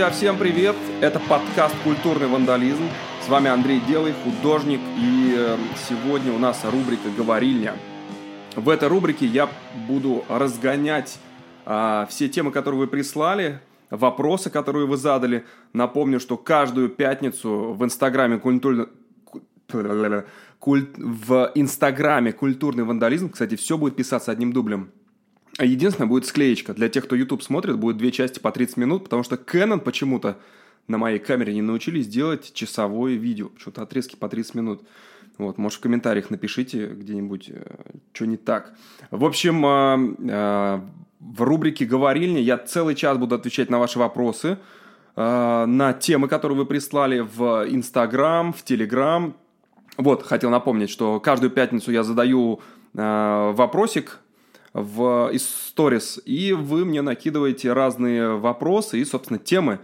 Друзья, всем привет! Это подкаст «Культурный вандализм». С вами Андрей Делый, художник, и э, сегодня у нас рубрика «Говорильня». В этой рубрике я буду разгонять а, все темы, которые вы прислали, вопросы, которые вы задали. Напомню, что каждую пятницу в Инстаграме культурный культ... в Инстаграме культурный вандализм, кстати, все будет писаться одним дублем, единственное, будет склеечка. Для тех, кто YouTube смотрит, будет две части по 30 минут, потому что Canon почему-то на моей камере не научились делать часовое видео. Почему-то отрезки по 30 минут. Вот, может, в комментариях напишите где-нибудь, э, что не так. В общем, э, э, в рубрике «Говорильня» я целый час буду отвечать на ваши вопросы, на темы, которые вы прислали в Инстаграм, в Телеграм. Вот, хотел напомнить, что каждую пятницу я задаю вопросик в сторис, и вы мне накидываете разные вопросы и, собственно, темы.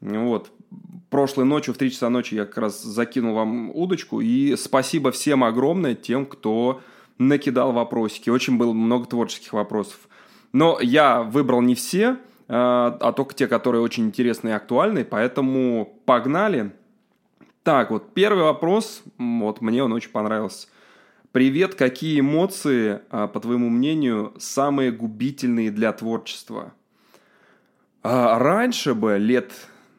Вот. Прошлой ночью в 3 часа ночи я как раз закинул вам удочку, и спасибо всем огромное тем, кто накидал вопросики. Очень было много творческих вопросов. Но я выбрал не все, а, а только те, которые очень интересные и актуальны, поэтому погнали. Так, вот первый вопрос, вот мне он очень понравился. Привет, какие эмоции, а, по твоему мнению, самые губительные для творчества? А, раньше бы, лет,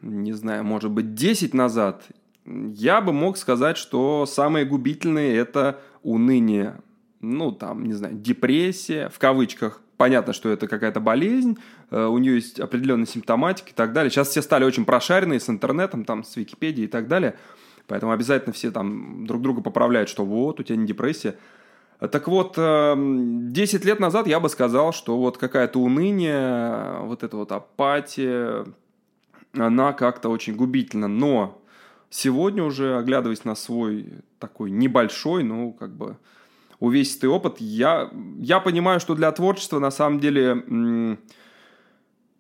не знаю, может быть, 10 назад, я бы мог сказать, что самые губительные – это уныние, ну, там, не знаю, депрессия, в кавычках. Понятно, что это какая-то болезнь, э, у нее есть определенная симптоматика и так далее. Сейчас все стали очень прошаренные с интернетом, там, с Википедией и так далее – Поэтому обязательно все там друг друга поправляют, что вот, у тебя не депрессия. Так вот, 10 эм, лет назад я бы сказал, что вот какая-то уныние, вот эта вот апатия, она как-то очень губительна. Но сегодня уже, оглядываясь на свой такой небольшой, ну, как бы увесистый опыт, я, я понимаю, что для творчества на самом деле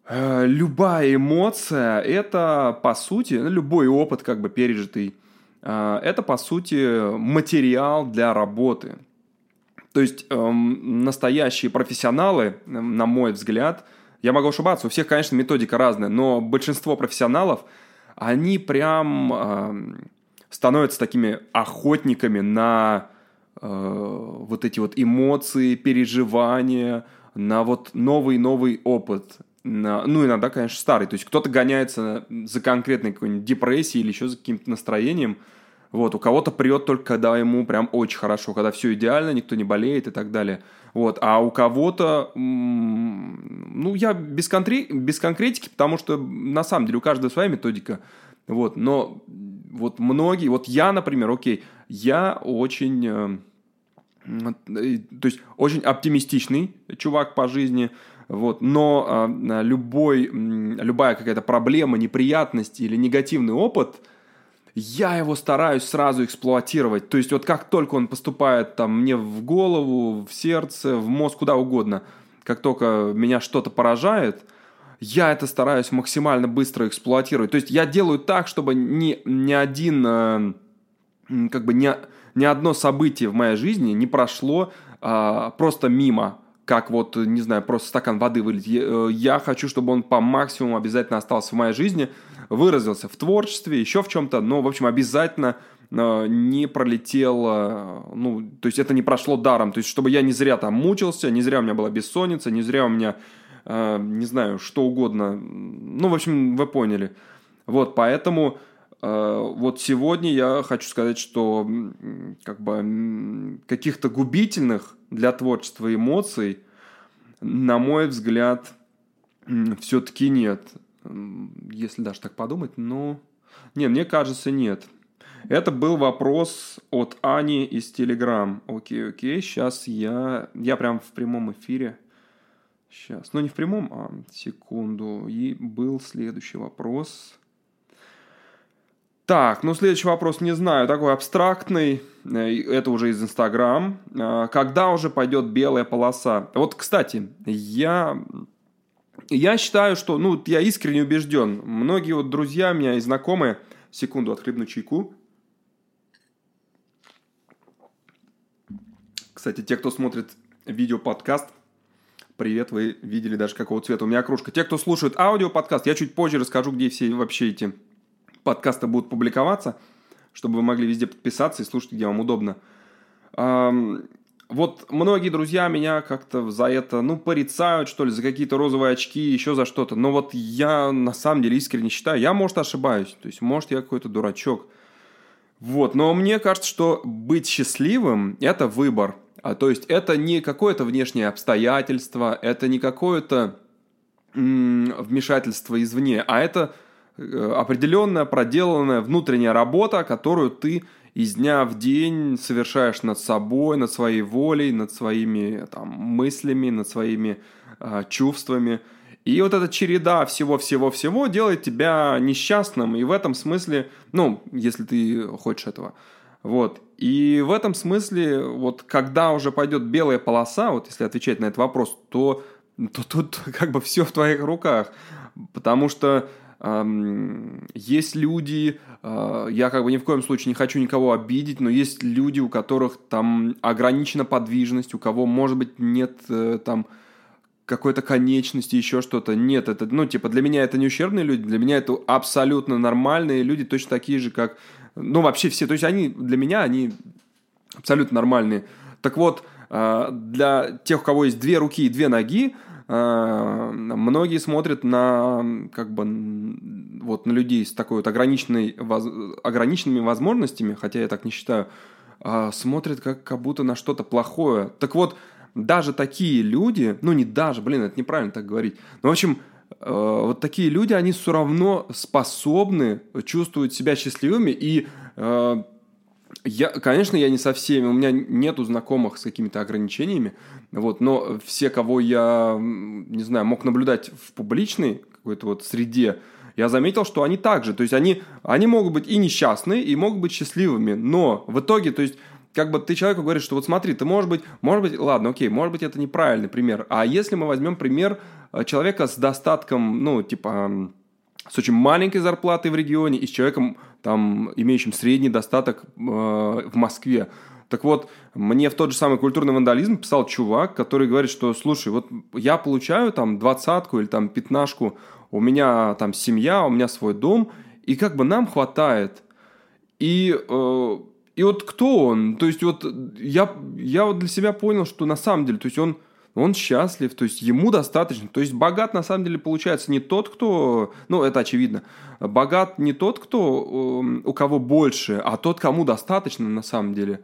э, любая эмоция – это, по сути, ну, любой опыт, как бы пережитый это, по сути, материал для работы. То есть эм, настоящие профессионалы, на мой взгляд, я могу ошибаться, у всех, конечно, методика разная, но большинство профессионалов, они прям э, становятся такими охотниками на э, вот эти вот эмоции, переживания, на вот новый-новый опыт ну, иногда, конечно, старый. То есть кто-то гоняется за конкретной какой-нибудь депрессией или еще за каким-то настроением. Вот, у кого-то прет только когда ему прям очень хорошо, когда все идеально, никто не болеет и так далее. Вот, а у кого-то, ну, я без, конкре... без конкретики, потому что на самом деле у каждого своя методика. Вот, но вот многие, вот я, например, окей, я очень, э, э, то есть очень оптимистичный чувак по жизни, вот. Но э, любой, любая какая-то проблема, неприятность или негативный опыт, я его стараюсь сразу эксплуатировать. То есть вот как только он поступает там мне в голову, в сердце, в мозг, куда угодно, как только меня что-то поражает, я это стараюсь максимально быстро эксплуатировать. То есть я делаю так, чтобы ни, ни один, э, как бы ни, ни одно событие в моей жизни не прошло э, просто мимо как вот, не знаю, просто стакан воды вылить. Э, я хочу, чтобы он по максимуму обязательно остался в моей жизни, выразился в творчестве, еще в чем-то, но, в общем, обязательно э, не пролетел, ну, то есть это не прошло даром, то есть чтобы я не зря там мучился, не зря у меня была бессонница, не зря у меня, э, не знаю, что угодно, ну, в общем, вы поняли. Вот, поэтому вот сегодня я хочу сказать, что как бы каких-то губительных для творчества эмоций, на мой взгляд, все-таки нет. Если даже так подумать, но... Не, мне кажется, нет. Это был вопрос от Ани из Телеграм. Окей, окей, сейчас я... Я прям в прямом эфире. Сейчас. Ну, не в прямом, а секунду. И был следующий вопрос. Так, ну следующий вопрос, не знаю, такой абстрактный, это уже из Инстаграм. Э, когда уже пойдет белая полоса? Вот, кстати, я, я считаю, что, ну, я искренне убежден, многие вот друзья у меня и знакомые, секунду, отхлебну чайку. Кстати, те, кто смотрит видео-подкаст, Привет, вы видели даже какого цвета у меня кружка. Те, кто слушает аудиоподкаст, я чуть позже расскажу, где все вообще эти подкасты будут публиковаться, чтобы вы могли везде подписаться и слушать, где вам удобно. Вот многие друзья меня как-то за это, ну, порицают, что ли, за какие-то розовые очки, еще за что-то. Но вот я на самом деле искренне считаю, я, может, ошибаюсь. То есть, может, я какой-то дурачок. Вот, но мне кажется, что быть счастливым – это выбор. А, то есть, это не какое-то внешнее обстоятельство, это не какое-то вмешательство извне, а это определенная проделанная внутренняя работа, которую ты из дня в день совершаешь над собой, над своей волей, над своими там, мыслями, над своими э, чувствами. И вот эта череда всего-всего-всего делает тебя несчастным. И в этом смысле, ну, если ты хочешь этого. Вот. И в этом смысле, вот когда уже пойдет белая полоса, вот если отвечать на этот вопрос, то, то тут как бы все в твоих руках. Потому что есть люди, а, я как бы ни в коем случае не хочу никого обидеть, но есть люди, у которых там ограничена подвижность, у кого, может быть, нет э, там какой-то конечности, еще что-то. Нет, это, ну, типа, для меня это не ущербные люди, для меня это абсолютно нормальные люди, точно такие же, как, ну, вообще все. То есть они, для меня, они абсолютно нормальные. Так вот, а, для тех, у кого есть две руки и две ноги, многие смотрят на как бы вот на людей с такой вот ограниченной, воз, ограниченными возможностями, хотя я так не считаю, а, смотрят как, как будто на что-то плохое. Так вот, даже такие люди, ну не даже, блин, это неправильно так говорить, но в общем, э, вот такие люди, они все равно способны чувствовать себя счастливыми и э, я, конечно, я не со всеми, у меня нету знакомых с какими-то ограничениями, вот, но все, кого я, не знаю, мог наблюдать в публичной какой-то вот среде, я заметил, что они также, то есть они, они могут быть и несчастны, и могут быть счастливыми, но в итоге, то есть как бы ты человеку говоришь, что вот смотри, ты можешь быть, может быть, ладно, окей, может быть, это неправильный пример, а если мы возьмем пример э, человека с достатком, ну, типа, с очень маленькой зарплатой в регионе и с человеком, там, имеющим средний достаток э, в Москве. Так вот, мне в тот же самый культурный вандализм писал чувак, который говорит, что, слушай, вот я получаю там двадцатку или там пятнашку, у меня там семья, у меня свой дом, и как бы нам хватает. И, э, и вот кто он? То есть вот я, я вот для себя понял, что на самом деле, то есть он он счастлив, то есть ему достаточно. То есть богат на самом деле получается не тот, кто, ну это очевидно, богат не тот, кто эм, у кого больше, а тот, кому достаточно на самом деле.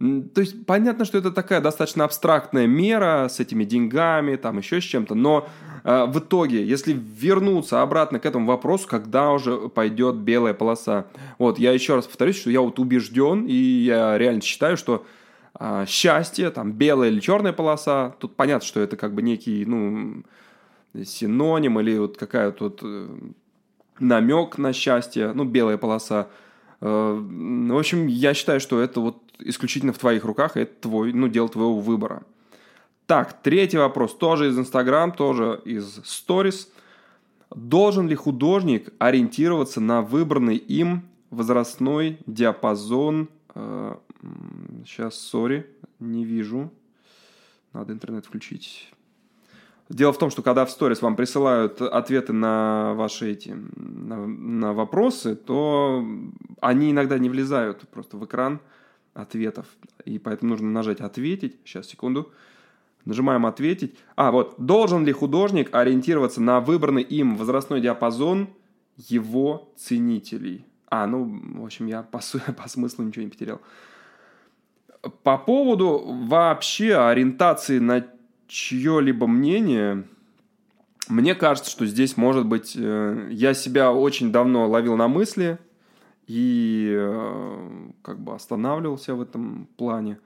То есть понятно, что это такая достаточно абстрактная мера с этими деньгами, там еще с чем-то, но э, в итоге, если вернуться обратно к этому вопросу, когда уже пойдет белая полоса, вот я еще раз повторюсь, что я вот убежден и я реально считаю, что а, счастье, там белая или черная полоса. Тут понятно, что это как бы некий, ну, синоним или вот какая-то вот э, намек на счастье, ну, белая полоса. Э, в общем, я считаю, что это вот исключительно в твоих руках, это твой, ну, дело твоего выбора. Так, третий вопрос, тоже из Инстаграм, тоже из Stories. Должен ли художник ориентироваться на выбранный им возрастной диапазон э, Сейчас, сори, не вижу. Надо интернет включить. Дело в том, что когда в сторис вам присылают ответы на ваши эти на, на вопросы, то они иногда не влезают просто в экран ответов. И поэтому нужно нажать «Ответить». Сейчас, секунду. Нажимаем «Ответить». А, вот. Должен ли художник ориентироваться на выбранный им возрастной диапазон его ценителей? А, ну, в общем, я по, по смыслу ничего не потерял. По поводу вообще ориентации на чье-либо мнение, мне кажется, что здесь, может быть, э, я себя очень давно ловил на мысли и э, как бы останавливался в этом плане.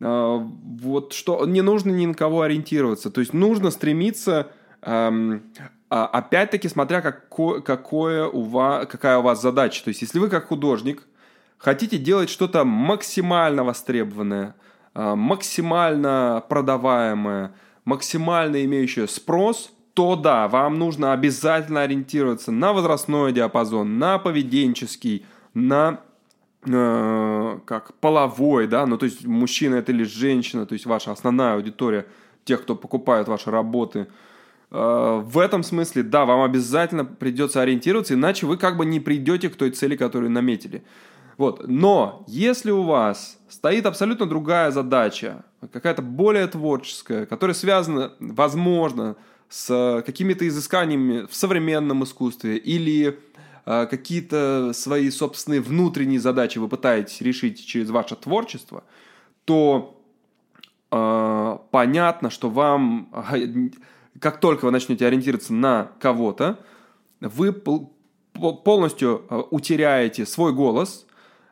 Э, вот что не нужно ни на кого ориентироваться. То есть нужно стремиться, эм, а, опять-таки, смотря какое, какое у вас, какая у вас задача. То есть если вы как художник – хотите делать что-то максимально востребованное, а, максимально продаваемое, максимально имеющее спрос, то да, вам нужно обязательно ориентироваться на возрастной диапазон, на поведенческий, на э, как половой, да, ну то есть мужчина это или женщина, то есть ваша основная аудитория, тех, кто покупает ваши работы. Э, в этом смысле, да, вам обязательно придется ориентироваться, иначе вы как бы не придете к той цели, которую наметили. Вот. Но если у вас стоит абсолютно другая задача, какая-то более творческая, которая связана, возможно, с какими-то изысканиями в современном искусстве или э, какие-то свои собственные внутренние задачи вы пытаетесь решить через ваше творчество, то э, понятно, что вам, как только вы начнете ориентироваться на кого-то, вы полностью э, утеряете свой голос,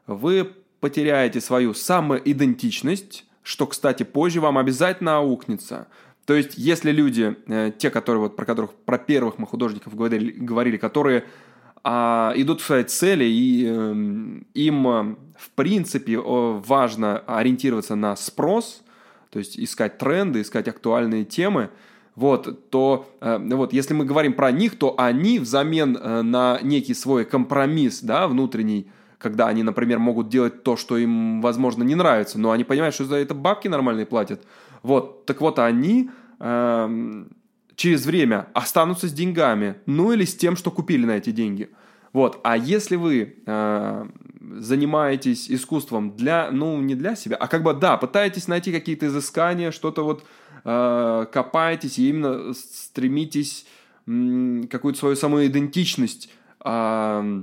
вы потеряете свою самоидентичность, что, кстати, позже вам обязательно аукнется. То есть, если люди, э, те, которые вот про которых про первых мы художников говорили, говорили которые а, идут в своей цели, и э, им, в принципе, важно ориентироваться на спрос, то есть искать тренды, искать актуальные темы, вот, то э, вот, если мы говорим про них, то они взамен э, на некий свой компромисс, да, внутренний, когда они, например, могут делать то, что им, возможно, не нравится, но они понимают, что за это бабки нормальные платят, вот, так вот они э, через время останутся с деньгами, ну или с тем, что купили на эти деньги. Вот, а если вы э, занимаетесь искусством для, ну, не для себя, а как бы, да, пытаетесь найти какие-то изыскания, что-то вот э, копаетесь и именно стремитесь какую-то свою самоидентичность э,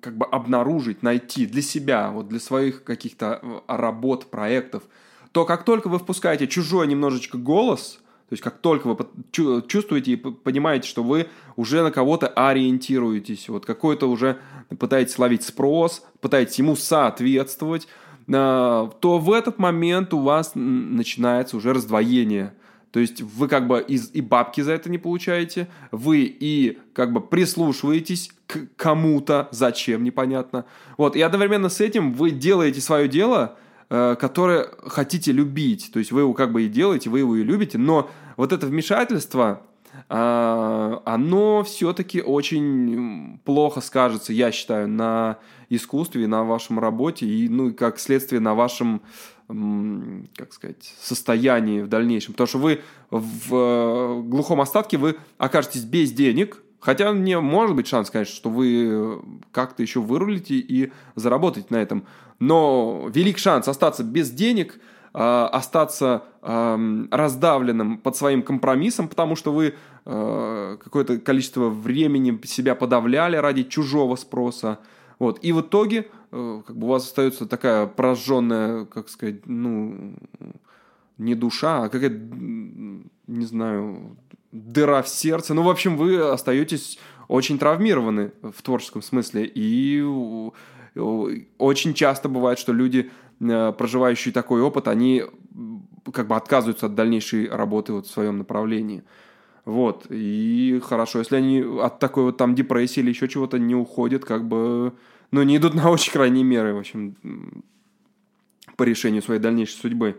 как бы обнаружить, найти для себя, вот для своих каких-то э, работ, проектов – то как только вы впускаете чужой немножечко голос, то есть как только вы чувствуете и понимаете, что вы уже на кого-то ориентируетесь, вот какой-то уже пытаетесь ловить спрос, пытаетесь ему соответствовать, а, то в этот момент у вас начинается уже раздвоение. То есть вы как бы из, и бабки за это не получаете, вы и как бы прислушиваетесь к кому-то, зачем, непонятно. Вот, и одновременно с этим вы делаете свое дело – Э, которое хотите любить. То есть вы его как бы и делаете, вы его и любите, но вот это вмешательство, а, оно все-таки очень плохо скажется, я считаю, на искусстве, на вашем работе и, ну, и как следствие на вашем, как сказать, состоянии в дальнейшем. Потому что вы в э, глухом остатке вы окажетесь без денег, Хотя мне может быть шанс, конечно, что вы как-то еще вырулите и заработаете на этом. Но велик шанс остаться без денег, а, остаться раздавленным под своим компромиссом, потому что вы а, какое-то количество времени себя подавляли ради чужого спроса. Вот. И в итоге э, как бы у вас остается такая прожженная, как сказать, ну, не душа, а какая-то, не знаю, дыра в сердце. Ну, в общем, вы остаетесь очень травмированы в творческом смысле. И очень часто бывает, что люди, э, проживающие такой опыт, они как бы отказываются от дальнейшей работы вот в своем направлении. Вот. И хорошо, если они от такой вот там депрессии или еще чего-то не уходят, как бы, ну, не идут на очень крайние меры, в общем, по решению своей дальнейшей судьбы.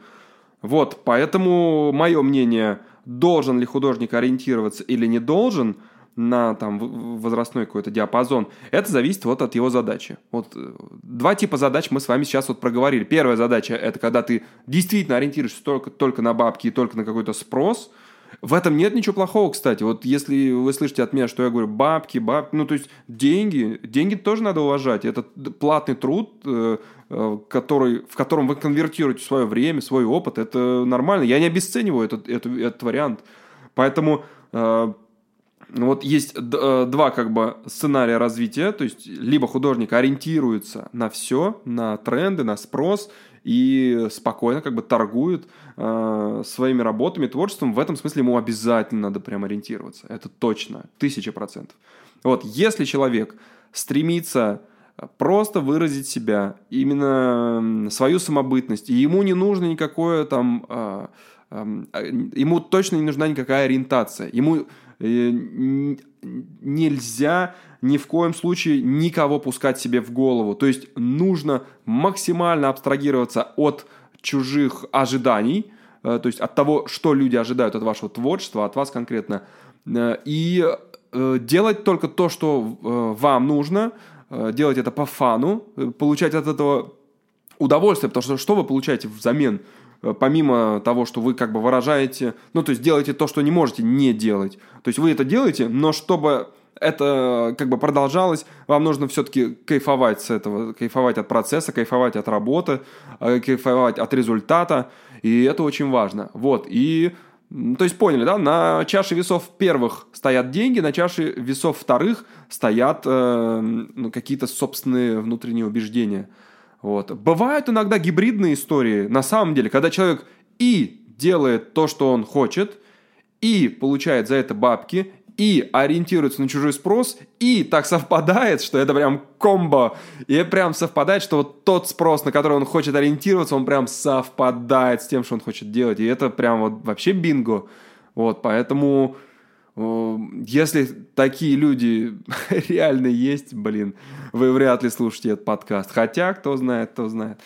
Вот, поэтому мое мнение, должен ли художник ориентироваться или не должен на там возрастной какой-то диапазон, это зависит вот от его задачи. Вот э, два типа задач мы с вами сейчас вот проговорили. Первая задача – это когда ты действительно ориентируешься только, только на бабки и только на какой-то спрос – в этом нет ничего плохого, кстати. Вот если вы слышите от меня, что я говорю бабки, бабки, ну то есть деньги, деньги тоже надо уважать. Это платный труд, э, э, который, в котором вы конвертируете свое время, свой опыт. Это нормально. Я не обесцениваю этот, этот, этот вариант. Поэтому э, вот есть два как бы сценария развития, то есть либо художник ориентируется на все, на тренды, на спрос – и спокойно как бы торгует э, своими работами, творчеством, в этом смысле ему обязательно надо прям ориентироваться. Это точно, тысяча процентов. Вот, если человек стремится просто выразить себя, именно свою самобытность, и ему не нужно никакое там, э, э, ему точно не нужна никакая ориентация, ему э, нельзя ни в коем случае никого пускать себе в голову. То есть нужно максимально абстрагироваться от чужих ожиданий, э, то есть от того, что люди ожидают от вашего творчества, от вас конкретно, э, и э, делать только то, что вам нужно, делать это по фану, получать от этого удовольствие, потому что что вы получаете взамен? Э, помимо того, что вы как бы выражаете, ну, то есть делаете то, что не можете не делать. То есть вы это делаете, но чтобы это как бы продолжалось, вам нужно все-таки кайфовать с этого, кайфовать от процесса, кайфовать от работы, э, кайфовать от результата, и это очень важно. Вот, и то есть поняли, да, на чаше весов первых стоят деньги, на чаше весов вторых стоят э, ну, какие-то собственные внутренние убеждения. Вот. Бывают иногда гибридные истории, на самом деле, когда человек и делает то, что он хочет, и получает за это бабки, и ориентируется на чужой спрос, и так совпадает, что это прям комбо, и прям совпадает, что вот тот спрос, на который он хочет ориентироваться, он прям совпадает с тем, что он хочет делать, и это прям вот вообще бинго. Вот, поэтому если такие люди реально есть, блин, вы вряд ли слушаете этот подкаст. Хотя, кто знает, кто знает.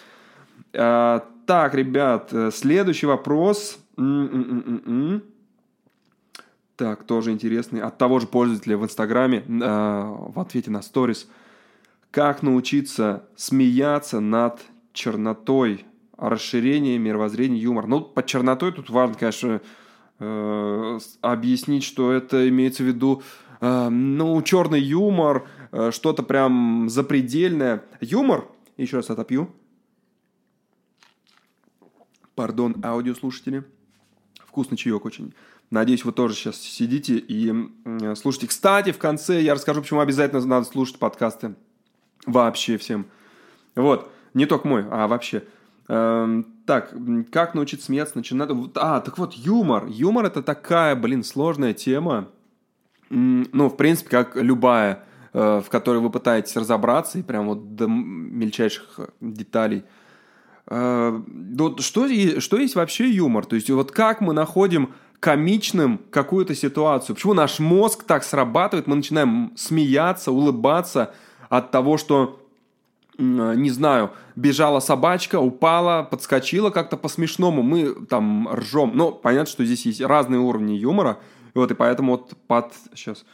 А, так, ребят, э, следующий вопрос. М-м-м-м-м. Так, тоже интересный. От того же пользователя в Инстаграме э, в ответе на сторис. Как научиться смеяться над чернотой, расширение мировоззрения, юмор. Ну, под чернотой тут важно, конечно, объяснить, что это имеется в виду, э, ну, черный юмор, э, что-то прям запредельное. Юмор, еще раз отопью. Пардон, аудиослушатели. Вкусный чаек очень. Надеюсь, вы тоже сейчас сидите и слушайте. Кстати, в конце я расскажу, почему обязательно надо слушать подкасты. Вообще всем. Вот. Не только мой, а вообще. Эм, так, как научиться смеяться? Начинать... А, так вот, юмор. Юмор – это такая, блин, сложная тема. Ну, в принципе, как любая, э, в которой вы пытаетесь разобраться и прям вот до мельчайших деталей. Э, что, что есть вообще юмор? То есть вот как мы находим комичным какую-то ситуацию. Почему наш мозг так срабатывает, мы начинаем смеяться, улыбаться от того, что не знаю, бежала собачка, упала, подскочила как-то по-смешному, мы там ржем. Но понятно, что здесь есть разные уровни юмора, вот и поэтому вот под... Сейчас...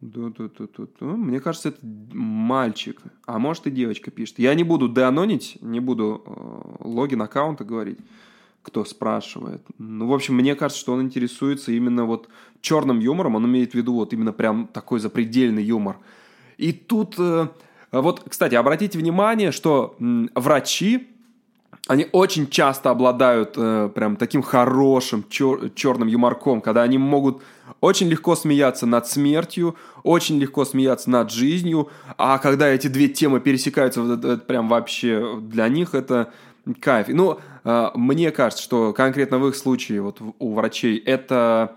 Мне кажется, это мальчик, а может и девочка пишет. Я не буду деанонить, не буду э, логин аккаунта говорить кто спрашивает. Ну, в общем, мне кажется, что он интересуется именно вот черным юмором, он имеет в виду вот именно прям такой запредельный юмор. И тут, э, вот, кстати, обратите внимание, что врачи, они очень часто обладают э, прям таким хорошим чер- черным юморком, когда они могут очень легко смеяться над смертью, очень легко смеяться над жизнью, а когда эти две темы пересекаются, это, это прям вообще для них это кайф. Ну, э, мне кажется, что конкретно в их случае, вот у врачей, это,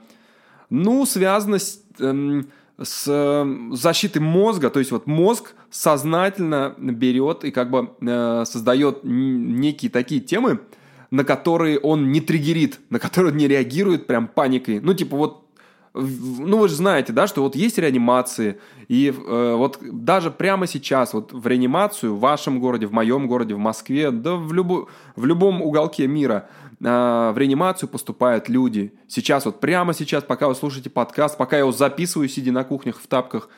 ну, связано эм, с эм, защитой мозга, то есть вот мозг сознательно берет и как бы э, создает некие такие темы, на которые он не триггерит, на которые он не реагирует прям паникой. Ну, типа вот ну вы же знаете, да, что вот есть реанимации, и э, вот даже прямо сейчас вот в реанимацию в вашем городе, в моем городе, в Москве, да в, любо, в любом уголке мира э, в реанимацию поступают люди. Сейчас вот прямо сейчас, пока вы слушаете подкаст, пока я его записываю, сидя на кухнях в тапках,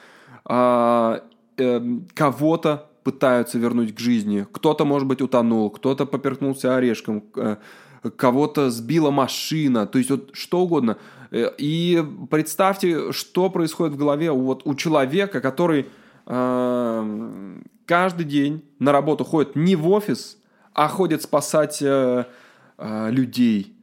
э, э, кого-то пытаются вернуть к жизни. Кто-то, может быть, утонул, кто-то поперхнулся орешком, э, кого-то сбила машина, то есть вот что угодно – и представьте, что происходит в голове у, вот, у человека, который э, каждый день на работу ходит не в офис, а ходит спасать э, э, людей.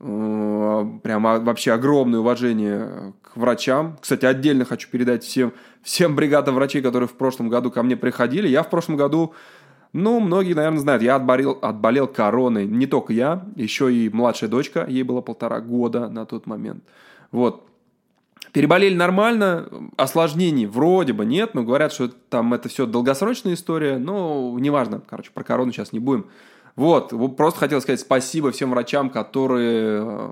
Э, прямо вообще огромное уважение к врачам. Кстати, отдельно хочу передать всем, всем бригадам врачей, которые в прошлом году ко мне приходили. Я в прошлом году ну, многие, наверное, знают, я отболел, отболел короной. Не только я, еще и младшая дочка, ей было полтора года на тот момент. Вот. Переболели нормально, осложнений вроде бы нет, но говорят, что там это все долгосрочная история, но неважно, короче, про корону сейчас не будем. Вот, просто хотел сказать спасибо всем врачам, которые э,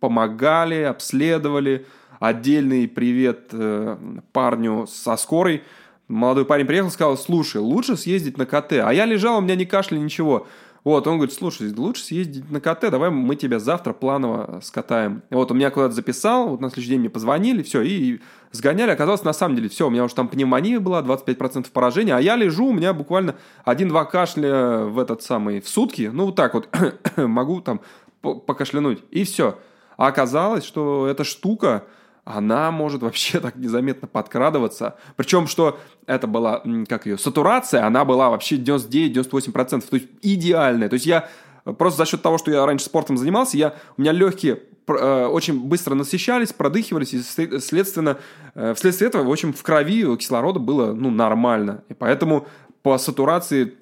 помогали, обследовали. Отдельный привет э, парню со скорой, молодой парень приехал сказал, слушай, лучше съездить на КТ. А я лежал, у меня ни кашля, ничего. Вот, он говорит, слушай, лучше съездить на КТ, давай мы тебя завтра планово скатаем. Вот, он меня куда-то записал, вот на следующий день мне позвонили, все, и сгоняли. Оказалось, на самом деле, все, у меня уже там пневмония была, 25% поражения, а я лежу, у меня буквально один-два кашля в этот самый, в сутки, ну, вот так вот, могу там покашлянуть, и все. А оказалось, что эта штука, она может вообще так незаметно подкрадываться. Причем, что это была, как ее, сатурация, она была вообще 99-98%, то есть идеальная. То есть я просто за счет того, что я раньше спортом занимался, я, у меня легкие э, очень быстро насыщались, продыхивались, и, следственно, э, вследствие этого, в общем, в крови кислорода было, ну, нормально. И поэтому по сатурации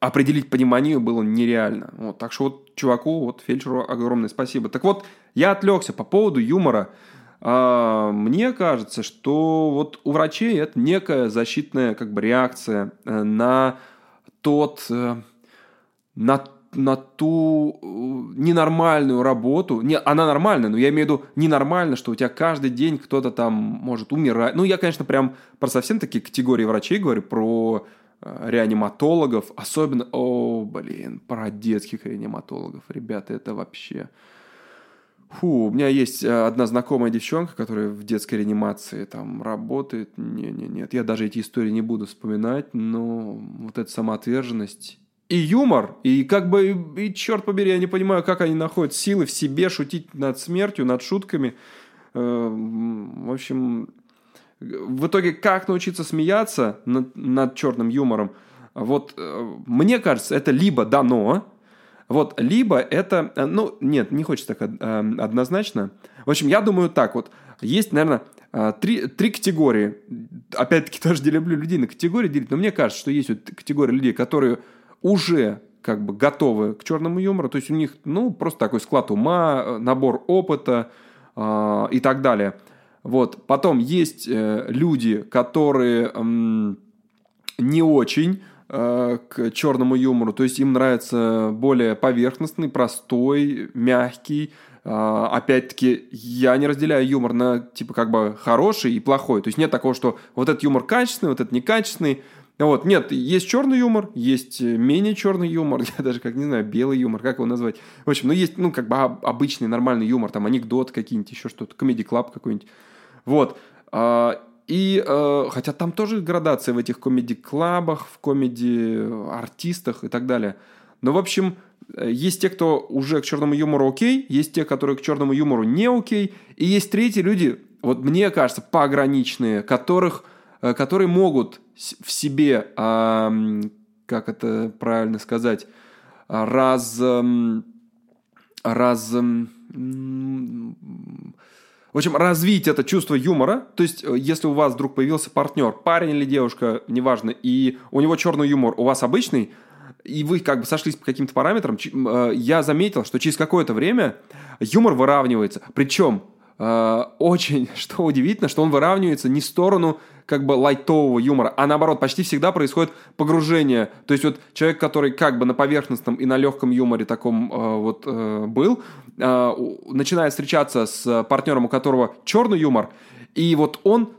определить пневмонию было нереально. Вот, так что вот чуваку, вот фельдшеру огромное спасибо. Так вот, я отвлекся по поводу юмора. А, мне кажется, что вот у врачей это некая защитная как бы реакция э, на тот, э, на на ту э, ненормальную работу. Не, она нормальная, но я имею в виду ненормально, что у тебя каждый день кто-то там может умирать. Ну, я, конечно, прям про совсем такие категории врачей говорю, про реаниматологов, особенно, о, блин, про детских реаниматологов. Ребята, это вообще... Фу, у меня есть э, одна знакомая девчонка, которая в детской реанимации там работает. Не-не, нет, я даже эти истории не буду вспоминать, но вот эта самоотверженность и юмор, и как бы, и черт побери, я не понимаю, как они находят силы в себе шутить над смертью, над шутками. Э, в общем, в итоге, как научиться смеяться над, над черным юмором, вот э, мне кажется, это либо дано, вот, либо это, э, ну, нет, не хочется так э, однозначно. В общем, я думаю так вот. Есть, наверное, э, три, три категории. Опять-таки, тоже не люблю людей на категории делить, но мне кажется, что есть вот категория людей, которые уже как бы готовы к черному юмору, то есть у них, ну, просто такой склад ума, набор опыта э, и так далее. Вот. Потом есть э, люди, которые э, не очень Э, к черному юмору. То есть им нравится более поверхностный, простой, мягкий. Э, опять-таки, я не разделяю юмор на типа как бы хороший и плохой. То есть нет такого, что вот этот юмор качественный, вот этот некачественный. Вот, нет, есть черный юмор, есть менее черный юмор, я даже как не знаю, белый юмор, как его назвать. В общем, ну есть, ну, как бы обычный нормальный юмор, там анекдот какие-нибудь, еще что-то, комедий клаб какой-нибудь. Вот. И э, хотя там тоже градация в этих комеди-клабах, в комеди-артистах и так далее. Но, в общем, э, есть те, кто уже к черному юмору окей, есть те, которые к черному юмору не окей, и есть третьи люди, вот мне кажется, пограничные, которых, э, которые могут в себе, э, как это правильно сказать, раз... Раз э, в общем, развить это чувство юмора. То есть, э, если у вас вдруг появился партнер, парень или девушка, неважно, и у него черный юмор, у вас обычный, и вы как бы сошлись по каким-то параметрам, э, я заметил, что через какое-то время юмор выравнивается. Причем э, очень, что удивительно, что он выравнивается не в сторону как бы лайтового юмора, а наоборот, почти всегда происходит погружение. То есть вот человек, который как бы на поверхностном и на легком юморе таком э, вот э, был, э, начинает встречаться с партнером, у которого черный юмор, и вот он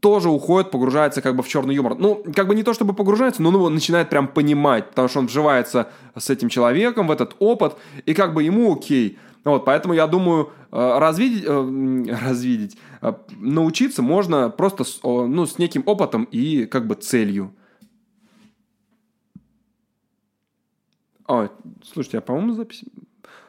тоже уходит, погружается как бы в черный юмор. Ну, как бы не то чтобы погружается, но он его начинает прям понимать, потому что он вживается с этим человеком в этот опыт, и как бы ему окей. Вот, поэтому я думаю, э, развидеть, э, развидеть, научиться можно просто с, ну, с неким опытом и как бы целью. Ой, слушайте, я, по-моему, запись...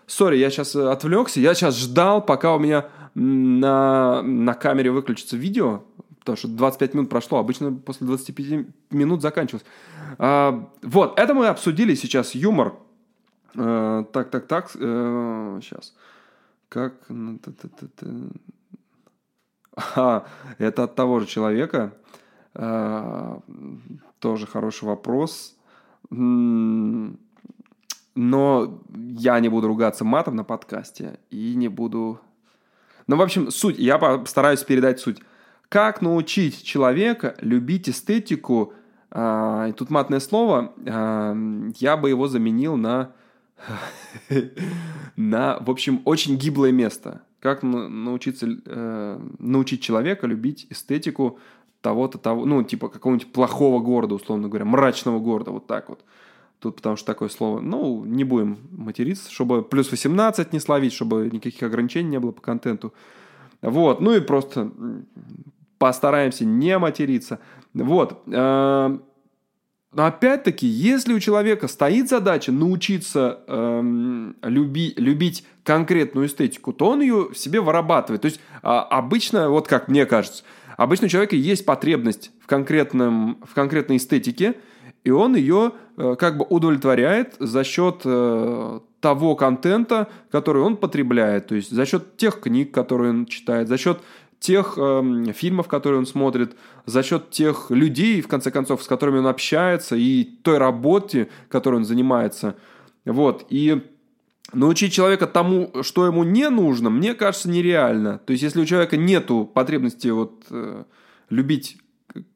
Сори, я сейчас отвлекся. Я сейчас ждал, пока у меня на, на камере выключится видео, потому что 25 минут прошло. Обычно после 25 минут заканчивалось. А, вот, это мы обсудили сейчас юмор Э, так, так, так. Э, сейчас. Как... А, это от того же человека. Э, тоже хороший вопрос. Но я не буду ругаться матом на подкасте и не буду... Ну, в общем, суть. Я постараюсь передать суть. Как научить человека любить эстетику? А, и тут матное слово. А, я бы его заменил на на, в общем, очень гиблое место. Как научиться, э, научить человека любить эстетику того-то, того, ну, типа какого-нибудь плохого города, условно говоря, мрачного города, вот так вот. Тут потому что такое слово. Ну, не будем материться, чтобы плюс 18 не словить, чтобы никаких ограничений не было по контенту. Вот, ну и просто постараемся не материться. Вот. Э, но опять-таки, если у человека стоит задача научиться эм, люби, любить конкретную эстетику, то он ее в себе вырабатывает. То есть а, обычно, вот как мне кажется, обычно у человека есть потребность в, конкретном, в конкретной эстетике, и он ее э, как бы удовлетворяет за счет э, того контента, который он потребляет, то есть за счет тех книг, которые он читает, за счет тех э, фильмов, которые он смотрит, за счет тех людей, в конце концов, с которыми он общается, и той работе, которой он занимается. Вот. И научить человека тому, что ему не нужно, мне кажется, нереально. То есть, если у человека нету потребности вот, э, любить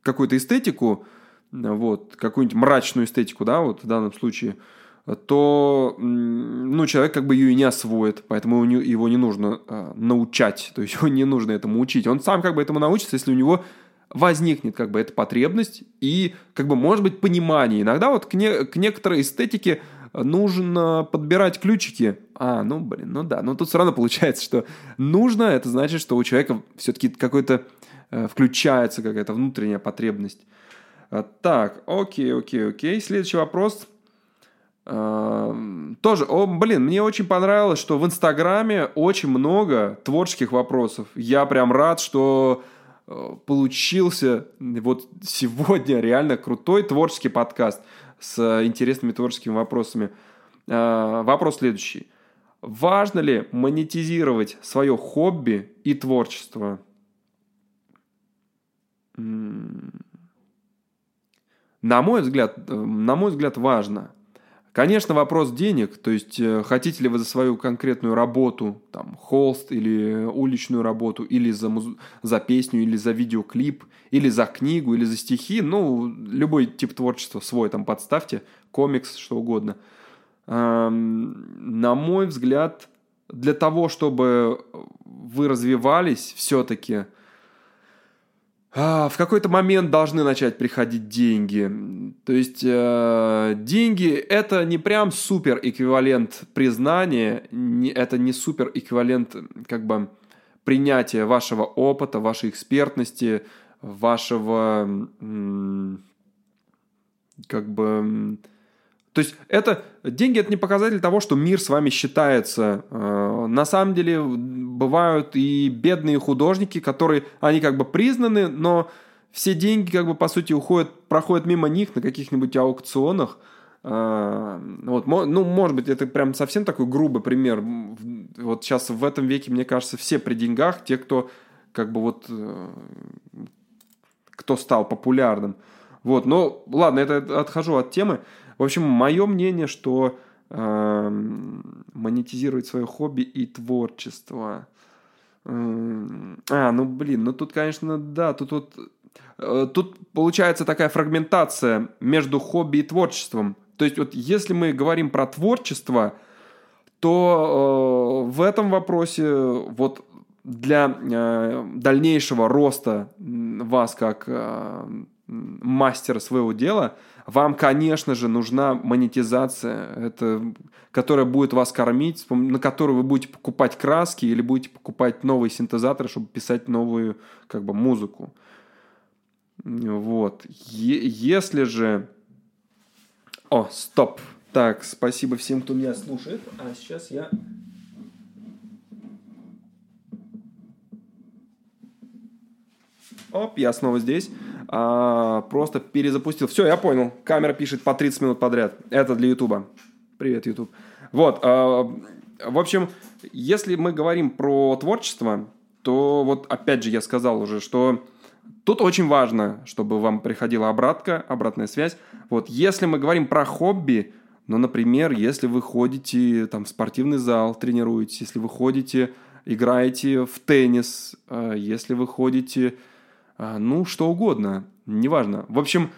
какую-то эстетику, вот, какую-нибудь мрачную эстетику, да, вот в данном случае – то ну, человек как бы ее и не освоит, поэтому его не нужно э, научать, то есть его не нужно этому учить. Он сам как бы этому научится, если у него возникнет как бы эта потребность и как бы может быть понимание. Иногда вот к, не, к некоторой эстетике нужно подбирать ключики. А, ну блин, ну да, но тут все равно получается, что нужно, это значит, что у человека все-таки какой-то э, включается какая-то внутренняя потребность. А, так, окей, окей, окей. Следующий вопрос – тоже, о, блин, мне очень понравилось, что в Инстаграме очень много творческих вопросов. Я прям рад, что э, получился вот сегодня реально крутой творческий подкаст с интересными творческими вопросами. Э, вопрос следующий. Важно ли монетизировать свое хобби и творчество? На мой взгляд, э, на мой взгляд, важно – Конечно, вопрос денег, то есть э, хотите ли вы за свою конкретную работу, там, холст или уличную работу, или за, муз... за песню, или за видеоклип, или за книгу, или за стихи, ну, любой тип творчества свой там подставьте, комикс, что угодно. Эм, на мой взгляд, для того, чтобы вы развивались все-таки, в какой-то момент должны начать приходить деньги. То есть э, деньги это не прям супер эквивалент признания, не, это не супер эквивалент как бы принятия вашего опыта, вашей экспертности, вашего как бы то есть это деньги это не показатель того, что мир с вами считается. Э, на самом деле бывают и бедные художники, которые они как бы признаны, но все деньги как бы по сути уходят, проходят мимо них на каких-нибудь аукционах. Э, вот, ну, может быть, это прям совсем такой грубый пример. Вот сейчас в этом веке, мне кажется, все при деньгах, те, кто как бы вот э, кто стал популярным. Вот, но ладно, это отхожу от темы. В общем, мое мнение, что э, монетизировать свое хобби и творчество. А, ну блин, ну тут, конечно, да, тут вот э, тут получается такая фрагментация между хобби и творчеством. То есть вот если мы говорим про творчество, то э, в этом вопросе вот для э, дальнейшего роста вас как э, мастера своего дела, вам, конечно же, нужна монетизация, это, которая будет вас кормить, на которую вы будете покупать краски или будете покупать новые синтезаторы, чтобы писать новую как бы, музыку. Вот. Е- если же... О, стоп. Так, спасибо всем, кто меня слушает. А сейчас я... Оп, я снова здесь а, просто перезапустил. Все, я понял. Камера пишет по 30 минут подряд. Это для Ютуба. Привет, Ютуб. Вот. А, в общем, если мы говорим про творчество, то вот опять же я сказал уже, что тут очень важно, чтобы вам приходила обратка, обратная связь. Вот если мы говорим про хобби, ну, например, если вы ходите там, в спортивный зал, тренируетесь, если вы ходите, играете в теннис, а, если вы ходите ну, что угодно, неважно. В общем,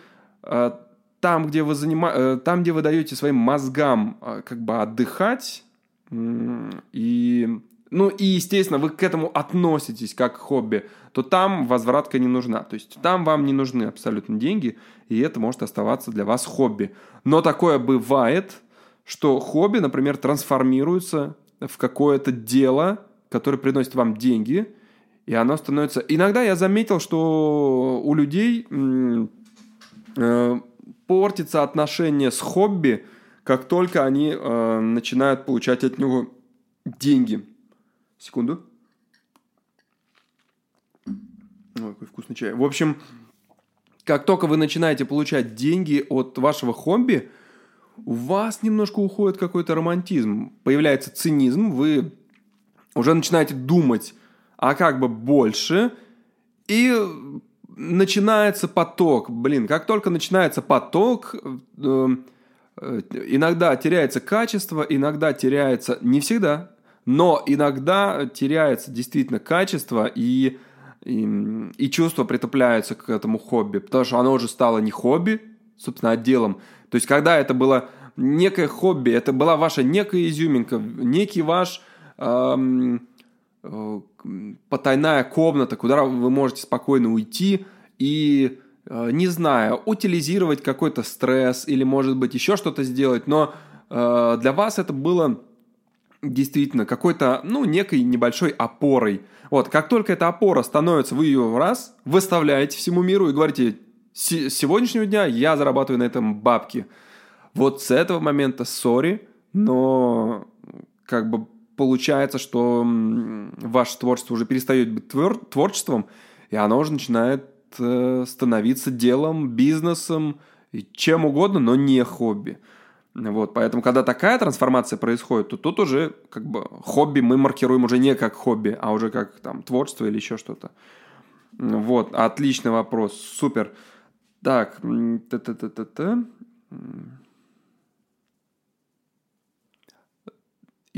а, там, где вы занима... Э, там, где вы даете своим мозгам а, как бы отдыхать и ну и, естественно, вы к этому относитесь как к хобби, то там возвратка не нужна. То есть там вам не нужны абсолютно деньги, и это может оставаться для вас хобби. Но такое бывает, что хобби, например, трансформируется в какое-то дело, которое приносит вам деньги, и оно становится... Иногда я заметил, что у людей э, портится отношение с хобби, как только они э, начинают получать от него деньги. Секунду. Ой, какой вкусный чай. В общем, как только вы начинаете получать деньги от вашего хобби, у вас немножко уходит какой-то романтизм, появляется цинизм, вы уже начинаете думать, а как бы больше, и начинается поток. Блин, как только начинается поток, э, э, иногда теряется качество, иногда теряется, не всегда, но иногда теряется действительно качество и, и, и чувства притупляются к этому хобби, потому что оно уже стало не хобби, собственно, отделом. То есть, когда это было некое хобби, это была ваша некая изюминка, некий ваш эм, потайная комната, куда вы можете спокойно уйти и, э, не знаю, утилизировать какой-то стресс или, может быть, еще что-то сделать, но э, для вас это было действительно какой-то, ну, некой небольшой опорой. Вот, как только эта опора становится, вы ее раз выставляете всему миру и говорите, с сегодняшнего дня я зарабатываю на этом бабки. Вот с этого момента, сори, но как бы получается, что ваше творчество уже перестает быть твор- творчеством, и оно уже начинает э, становиться делом, бизнесом, чем угодно, но не хобби. Вот, поэтому, когда такая трансформация происходит, то тут уже как бы хобби мы маркируем уже не как хобби, а уже как там творчество или еще что-то. Вот, отличный вопрос, супер. Так, та-та-та-та-та.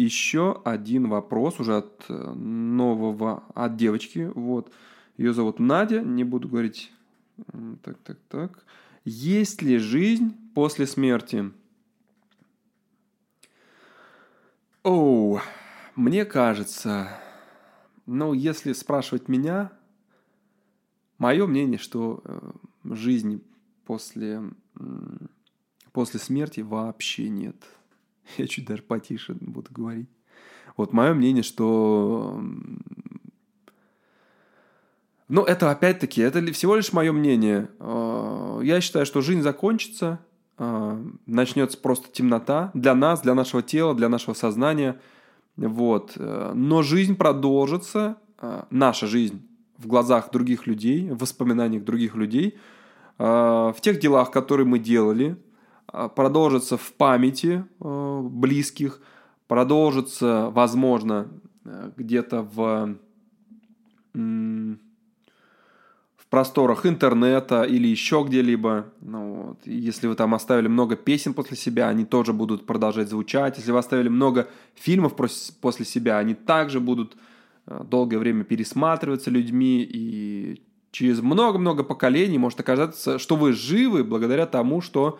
Еще один вопрос уже от э, нового, от девочки, вот. Ее зовут Надя, не буду говорить. Так, так, так. Есть ли жизнь после смерти? Оу, мне кажется, ну, если спрашивать меня, мое мнение, что э, жизни после, после смерти вообще нет. Я чуть даже потише буду говорить. Вот мое мнение, что... Ну, это опять-таки, это всего лишь мое мнение. Э, я считаю, что жизнь закончится, а, начнется просто темнота для нас, для нашего тела, для нашего сознания. Вот. Но жизнь продолжится, а, наша жизнь в глазах других людей, в воспоминаниях других людей, а, в тех делах, которые мы делали, продолжится в памяти близких, продолжится, возможно, где-то в просторах интернета или еще где-либо. Ну, вот. Если вы там оставили много песен после себя, они тоже будут продолжать звучать. Если вы оставили много фильмов после себя, они также будут э, долгое время пересматриваться людьми и через много-много поколений может оказаться, что вы живы благодаря тому, что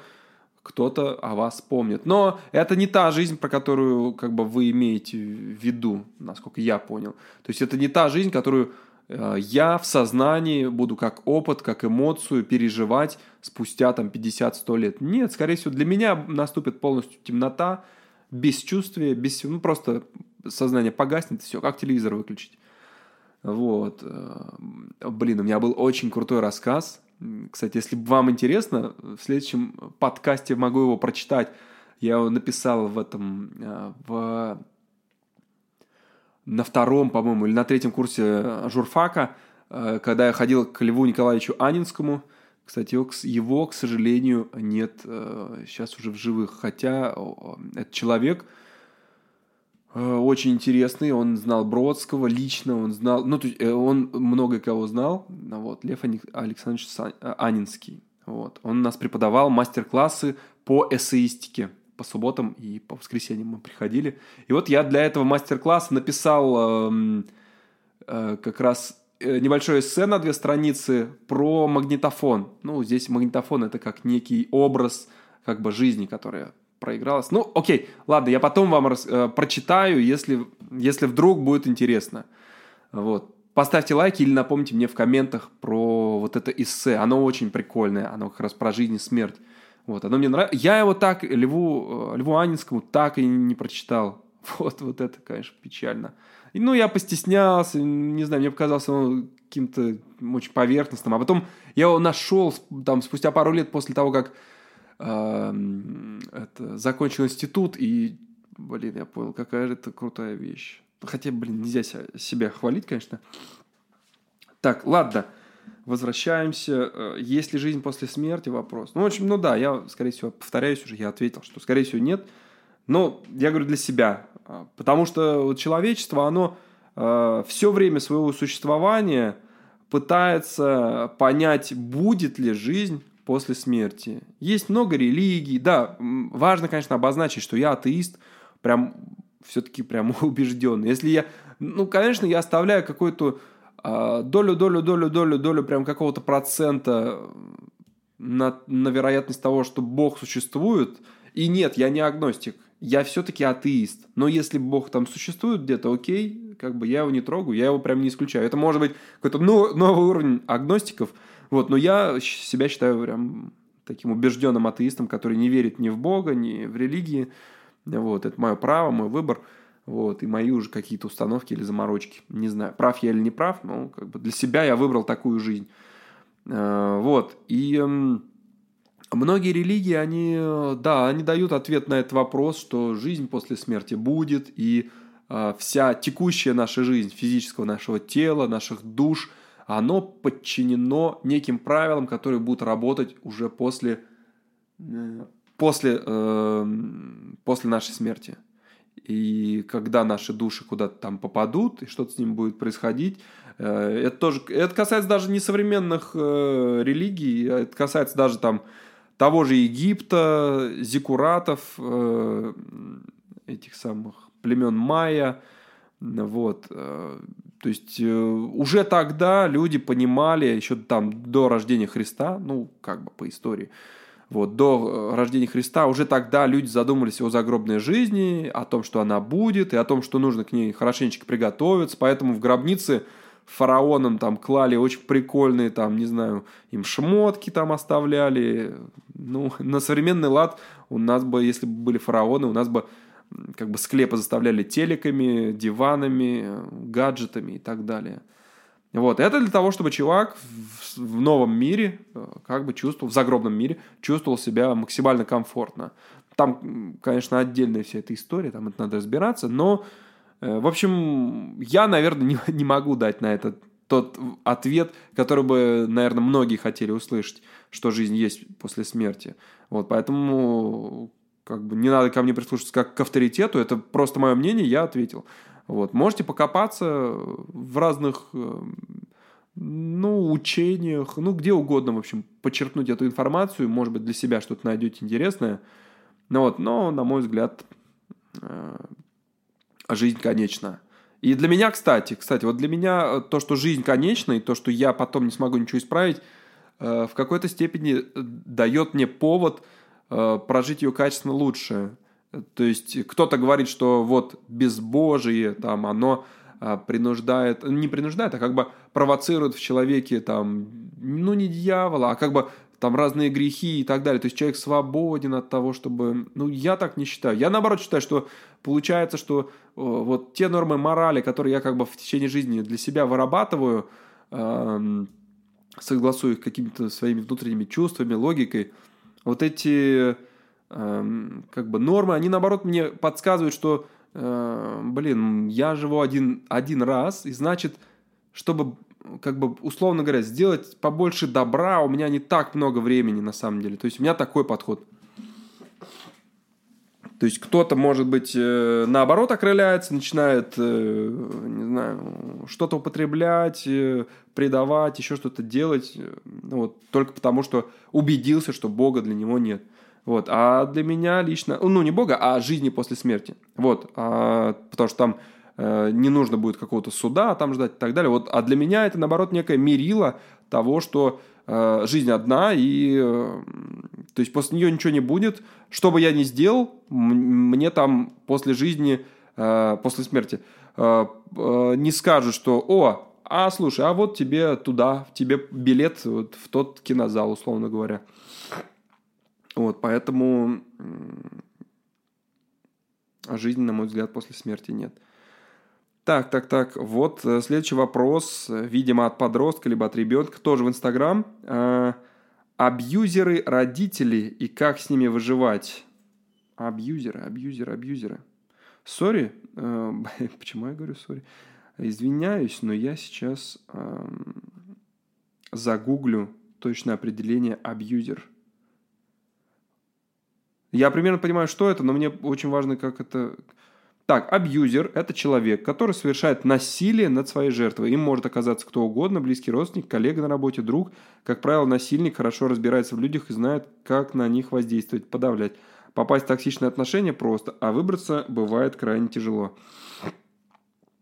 кто-то о вас помнит. Но это не та жизнь, про которую как бы вы имеете в виду, насколько я понял. То есть это не та жизнь, которую Э, я в сознании буду как опыт, как эмоцию переживать спустя там 50-100 лет. Нет, скорее всего, для меня наступит полностью темнота, бесчувствие, без, ну, просто сознание погаснет, все, как телевизор выключить. Вот. Э, блин, у меня был очень крутой рассказ. Кстати, если вам интересно, в следующем подкасте могу его прочитать. Я его написал в этом, э, в на втором, по-моему, или на третьем курсе э, журфака, э, когда я ходил к Льву Николаевичу Анинскому. Кстати, его, его, к сожалению, нет сейчас уже в живых. Хотя этот человек очень интересный, он знал Бродского лично, он знал, ну, он много кого знал, вот, Лев Александрович Анинский, вот, он нас преподавал мастер-классы по эссеистике, по субботам и по воскресеньям мы приходили. И вот я для этого мастер-класса написал э, э, как раз э, небольшое эссе на две страницы про магнитофон. Ну, здесь магнитофон это как некий образ как бы жизни, которая проигралось. Ну, окей, ладно, я потом вам рас, э, прочитаю, если, если вдруг будет интересно. Вот. Поставьте лайки или напомните мне в комментах про вот это эссе. Оно очень прикольное, оно как раз про жизнь и смерть. Вот, оно мне нравится. Я его так, Льву, э, Льву Анинскому, так и не прочитал. Вот, вот это, конечно, печально. И, ну, я постеснялся, не знаю, мне показалось он каким-то очень поверхностным. А потом я его нашел там спустя пару лет после того, как это, закончил институт, и, блин, я понял, какая же это крутая вещь. Хотя, блин, нельзя себя хвалить, конечно. Так, ладно, возвращаемся. Э, есть ли жизнь после смерти? Вопрос. Ну, в общем, ну да, я, скорее всего, повторяюсь уже, я ответил, что, скорее всего, нет. Но я говорю для себя, а, потому что человечество, оно э, все время своего существования пытается понять, будет ли жизнь после смерти. Есть много религий. Да, важно, конечно, обозначить, что я атеист, прям все-таки прям убежден. Если я, ну, конечно, я оставляю какую-то э, долю, долю, долю, долю, долю прям какого-то процента на, на вероятность того, что Бог существует. И нет, я не агностик, я все-таки атеист. Но если Бог там существует где-то, окей, как бы я его не трогаю, я его прям не исключаю. Это может быть какой-то ну, новый уровень агностиков, вот, но я себя считаю прям таким убежденным атеистом, который не верит ни в Бога, ни в религии. Вот, это мое право, мой выбор. Вот, и мои уже какие-то установки или заморочки. Не знаю, прав я или не прав, но как бы для себя я выбрал такую жизнь. Э, вот, и многие религии, они, да, они дают ответ на этот вопрос, что жизнь после смерти будет, и э, вся текущая наша жизнь физического нашего тела, наших душ, оно подчинено неким правилам, которые будут работать уже после э, после, э, после нашей смерти. И когда наши души куда-то там попадут, и что-то с ним будет происходить, э, это тоже, это касается даже не современных э, религий, а это касается даже там того же Египта, зикуратов, э, этих самых племен майя, вот. То есть э, уже тогда люди понимали, еще там до рождения Христа, ну, как бы по истории, вот, до э, рождения Христа, уже тогда люди задумались о загробной жизни, о том, что она будет, и о том, что нужно к ней хорошенечко приготовиться. Поэтому в гробнице фараонам там клали очень прикольные, там, не знаю, им шмотки там оставляли. Ну, на современный лад у нас бы, если бы были фараоны, у нас бы как бы склепы заставляли телеками, диванами, гаджетами и так далее. Вот, это для того, чтобы чувак в, новом мире, э, как бы чувствовал, в загробном мире, чувствовал себя максимально комфортно. Там, конечно, отдельная вся эта история, там это надо разбираться, но, э, в общем, я, наверное, не, не могу дать на этот тот ответ, который бы, наверное, многие хотели услышать, что жизнь есть после смерти. Вот, поэтому как бы не надо ко мне прислушиваться как к авторитету, это просто мое мнение, я ответил. Вот. Можете покопаться в разных э, ну, учениях, ну, где угодно, в общем, подчеркнуть эту информацию, может быть, для себя что-то найдете интересное. Ну, вот, но, на мой взгляд, э, жизнь конечна. И для меня, кстати, кстати, вот для меня то, что жизнь конечна, и то, что я потом не смогу ничего исправить, э, в какой-то степени дает мне повод прожить ее качественно лучше. То есть кто-то говорит, что вот безбожие, там, оно а, принуждает, не принуждает, а как бы провоцирует в человеке там, ну не дьявола, а как бы там разные грехи и так далее. То есть человек свободен от того, чтобы... Ну, я так не считаю. Я наоборот считаю, что получается, что вот те нормы морали, которые я как бы в течение жизни для себя вырабатываю, э, согласую их какими-то своими внутренними чувствами, логикой, вот эти Эм, как бы нормы, они наоборот мне подсказывают, что, э, блин, я живу один, один раз, и значит, чтобы, как бы, условно говоря, сделать побольше добра, у меня не так много времени на самом деле. То есть у меня такой подход. То есть кто-то, может быть, э, наоборот окрыляется, начинает, э, не знаю, что-то употреблять, предавать, еще что-то делать, вот, только потому, что убедился, что Бога для него нет. Вот. А для меня лично, ну не Бога, а жизни после смерти. Вот. А, потому что там э, не нужно будет какого-то суда там ждать и так далее. Вот. А для меня это, наоборот, некое мерило того, что э, жизнь одна, и э, то есть после нее ничего не будет. Что бы я ни сделал, мне там после жизни, э, после смерти э, э, не скажут, что «О, а слушай, а вот тебе туда, тебе билет вот, в тот кинозал, условно говоря». Вот, поэтому жизни, на мой взгляд, после смерти нет. Так, так, так. Вот э, следующий вопрос, видимо, от подростка либо от ребенка, тоже в Инстаграм. Э, абьюзеры родители и как с ними выживать? Абьюзеры, абьюзеры, абьюзеры. Sorry, э, почему я говорю sorry? Извиняюсь, но я сейчас э, загуглю точное определение абьюзер. Я примерно понимаю, что это, но мне очень важно, как это... Так, абьюзер – это человек, который совершает насилие над своей жертвой. Им может оказаться кто угодно, близкий родственник, коллега на работе, друг. Как правило, насильник хорошо разбирается в людях и знает, как на них воздействовать, подавлять. Попасть в токсичные отношения просто, а выбраться бывает крайне тяжело.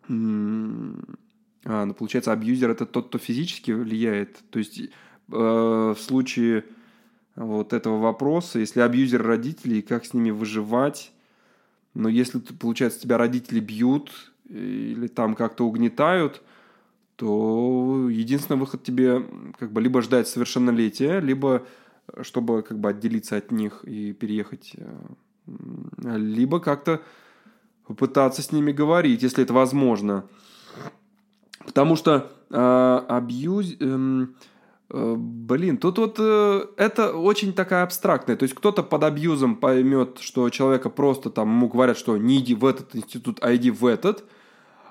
А, ну, получается, абьюзер – это тот, кто физически влияет. То есть, э, в случае вот этого вопроса, если абьюзер родителей, как с ними выживать, но если, получается, тебя родители бьют или там как-то угнетают, то единственный выход тебе как бы либо ждать совершеннолетия, либо чтобы как бы отделиться от них и переехать, э, либо как-то попытаться с ними говорить, если это возможно. Потому что э, абьюз... Э, блин, тут вот э, это очень такая абстрактная. То есть кто-то под абьюзом поймет, что человека просто там ему говорят, что не иди в этот институт, а иди в этот.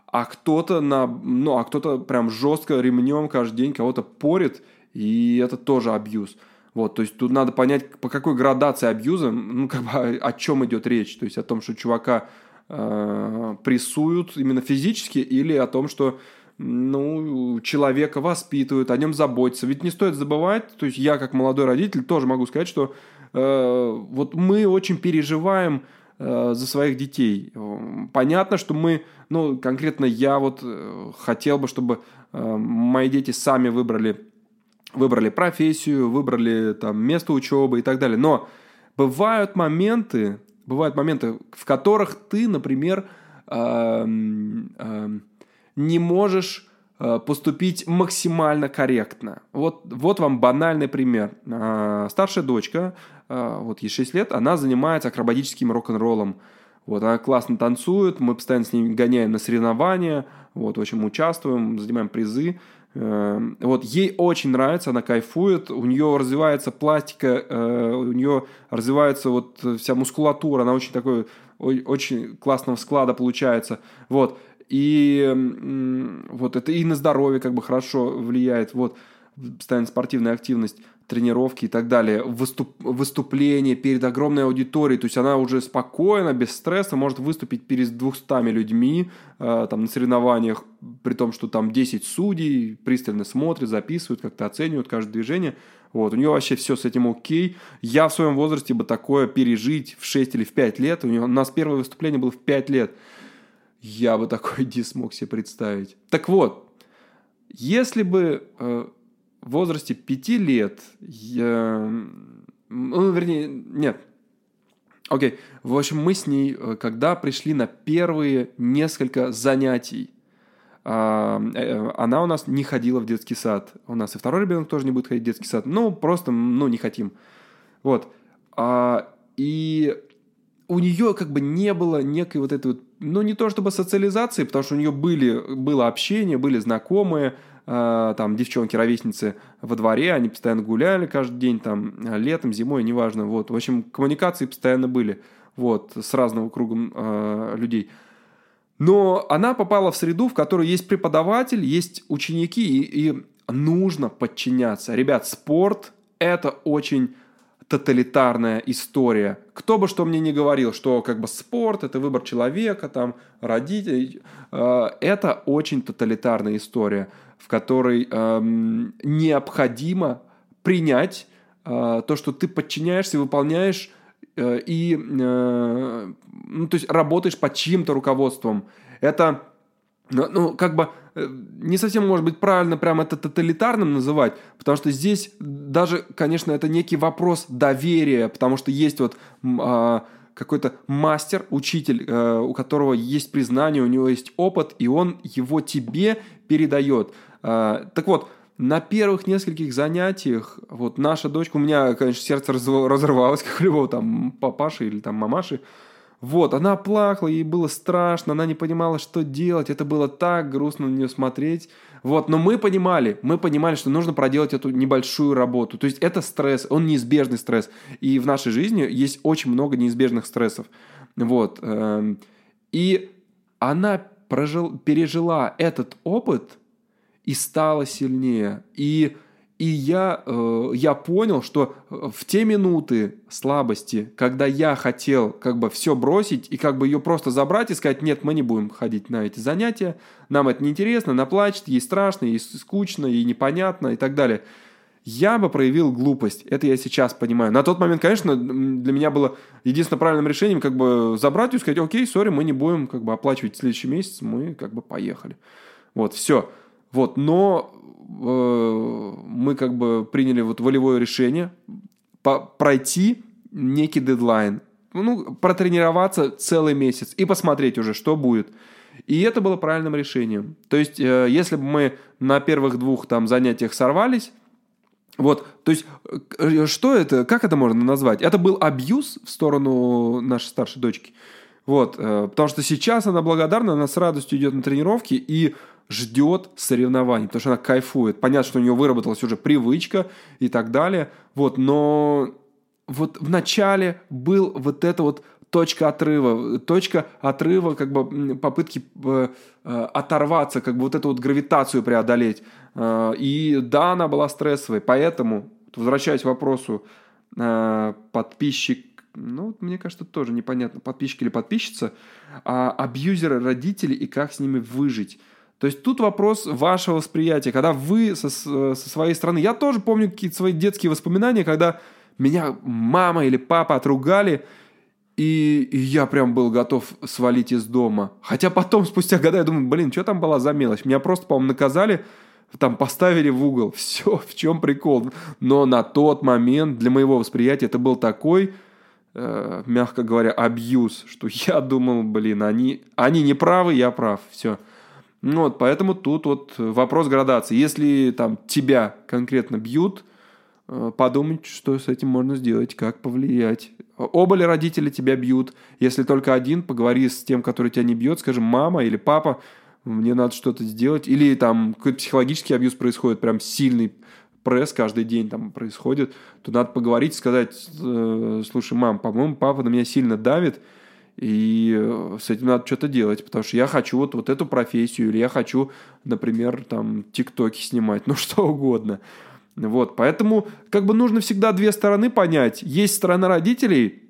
А кто-то на, ну, а кто-то прям жестко ремнем каждый день кого-то порит, и это тоже абьюз. Вот, то есть тут надо понять, по какой градации абьюза, ну, как бы о, о чем идет речь. То есть о том, что чувака э, прессуют именно физически, или о том, что ну, человека воспитывают, о нем заботятся. Ведь не стоит забывать, то есть я как молодой родитель тоже могу сказать, что э, вот мы очень переживаем э, за своих детей. Понятно, что мы, ну, конкретно я вот э, хотел бы, чтобы э, мои дети сами выбрали, выбрали профессию, выбрали там место учебы и так далее. Но бывают моменты, бывают моменты, в которых ты, например, э, э, не можешь э, поступить максимально корректно. Вот, вот вам банальный пример. А, старшая дочка, а, вот ей 6 лет, она занимается акробатическим рок-н-роллом. Вот, она классно танцует, мы постоянно с ней гоняем на соревнования, вот, в общем, участвуем, занимаем призы. Э, вот, ей очень нравится, она кайфует, у нее развивается пластика, э, у нее развивается вот вся мускулатура, она очень такой, очень классного склада получается. Вот, и вот это и на здоровье как бы хорошо влияет, вот, постоянно спортивная активность, тренировки и так далее, выступ, выступление перед огромной аудиторией, то есть она уже спокойно, без стресса может выступить перед 200 людьми э, там, на соревнованиях, при том, что там 10 судей пристально смотрят, записывают, как-то оценивают каждое движение. Вот, у нее вообще все с этим окей. Я в своем возрасте бы такое пережить в 6 или в 5 лет. У, нее, у нас первое выступление было в 5 лет я бы такой не смог себе представить. Так вот, если бы э, в возрасте пяти лет я... Ну, вернее, нет. Окей. В общем, мы с ней, э, когда пришли на первые несколько занятий, а, э, она у нас не ходила в детский сад. У нас и второй ребенок тоже не будет ходить в детский сад. Ну, просто, ну, не хотим. Вот. А, и у нее как бы не было некой вот этой вот, ну не то чтобы социализации, потому что у нее были, было общение, были знакомые, э, там девчонки-ровесницы во дворе, они постоянно гуляли каждый день, там летом, зимой, неважно, вот. В общем, коммуникации постоянно были, вот, с разного круга э, людей. Но она попала в среду, в которой есть преподаватель, есть ученики, и, и нужно подчиняться. Ребят, спорт – это очень тоталитарная история. Кто бы что мне ни говорил, что как бы спорт это выбор человека, там родителей, э, это очень тоталитарная история, в которой э, необходимо принять э, то, что ты подчиняешься, выполняешь э, и э, ну, то есть работаешь под чьим-то руководством. Это ну, как бы э, не совсем может быть правильно прямо это тоталитарным называть, потому что здесь даже, конечно, это некий вопрос доверия, потому что есть вот а, какой-то мастер, учитель, а, у которого есть признание, у него есть опыт, и он его тебе передает. А, так вот, на первых нескольких занятиях, вот наша дочка, у меня, конечно, сердце разорвалось, как любого там папаши или там мамаши, вот, она плакала, ей было страшно, она не понимала, что делать, это было так грустно на нее смотреть. Вот, но мы понимали, мы понимали, что нужно проделать эту небольшую работу. То есть это стресс, он неизбежный стресс. И в нашей жизни есть очень много неизбежных стрессов. Вот. Эм, и она прожил, пережила этот опыт и стала сильнее. И и я, э, я понял, что э, в те минуты слабости, когда я хотел как бы все бросить и как бы ее просто забрать и сказать, нет, мы не будем ходить на эти занятия, нам это неинтересно, она плачет, ей страшно, ей скучно, ей непонятно и так далее. Я бы проявил глупость, это я сейчас понимаю. На тот момент, конечно, для меня было единственным правильным решением как бы забрать и сказать, окей, сори, мы не будем как бы оплачивать следующий месяц, мы как бы поехали. Вот, все. Вот, но мы как бы приняли вот волевое решение пройти некий дедлайн, ну, протренироваться целый месяц и посмотреть уже, что будет. И это было правильным решением. То есть, э, если бы мы на первых двух там занятиях сорвались, вот, то есть, э, что это, как это можно назвать? Это был абьюз в сторону нашей старшей дочки. Вот, э, потому что сейчас она благодарна, она с радостью идет на тренировки, и ждет соревнований, потому что она кайфует. Понятно, что у нее выработалась уже привычка и так далее. Вот, но вот в начале был вот это вот точка отрыва, точка отрыва, как бы попытки э, э, оторваться, как бы вот эту вот гравитацию преодолеть. Э, и да, она была стрессовой, поэтому, возвращаясь к вопросу, э, подписчик, ну, мне кажется, тоже непонятно, подписчик или подписчица, а абьюзеры родители и как с ними выжить. То есть тут вопрос вашего восприятия, когда вы со, со своей стороны... Я тоже помню какие-то свои детские воспоминания, когда меня мама или папа отругали, и, и я прям был готов свалить из дома. Хотя потом, спустя года, я думаю, блин, что там была за мелочь? Меня просто, по-моему, наказали, там поставили в угол. Все, в чем прикол. Но на тот момент для моего восприятия это был такой, э, мягко говоря, абьюз, что я думал, блин, они, они не правы, я прав. Все. Ну, вот, поэтому тут вот вопрос градации. Если там тебя конкретно бьют, э, подумать, что с этим можно сделать, как повлиять. Оба ли родители тебя бьют? Если только один, поговори с тем, который тебя не бьет, скажем, мама или папа, мне надо что-то сделать. Или там какой-то психологический абьюз происходит, прям сильный пресс каждый день там происходит, то надо поговорить, сказать, э, слушай, мам, по-моему, папа на меня сильно давит, и э, с этим надо что-то делать, потому что я хочу вот, вот эту профессию, или я хочу, например, там, тиктоки снимать, ну что угодно. Вот, поэтому как бы нужно всегда две стороны понять. Есть сторона родителей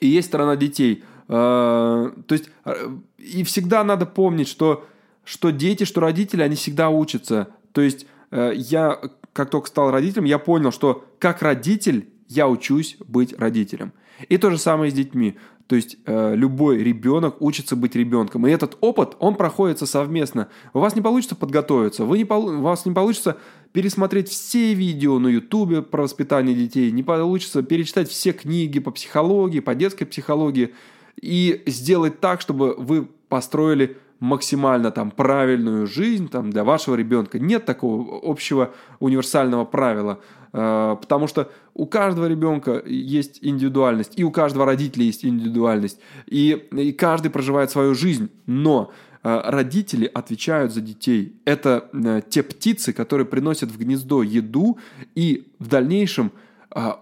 и есть сторона детей. А, то есть э, и всегда надо помнить, что, что дети, что родители, они всегда учатся. То есть э, я, как только стал родителем, я понял, что как родитель я учусь быть родителем. И то же самое с детьми. То есть э, любой ребенок учится быть ребенком. И этот опыт, он проходится совместно. У вас не получится подготовиться, вы не, у вас не получится пересмотреть все видео на ютубе про воспитание детей, не получится перечитать все книги по психологии, по детской психологии и сделать так, чтобы вы построили максимально там правильную жизнь там, для вашего ребенка. Нет такого общего универсального правила. Э, потому что у каждого ребенка есть индивидуальность, и у каждого родителя есть индивидуальность, и, и каждый проживает свою жизнь, но э, родители отвечают за детей. Это э, те птицы, которые приносят в гнездо еду и в дальнейшем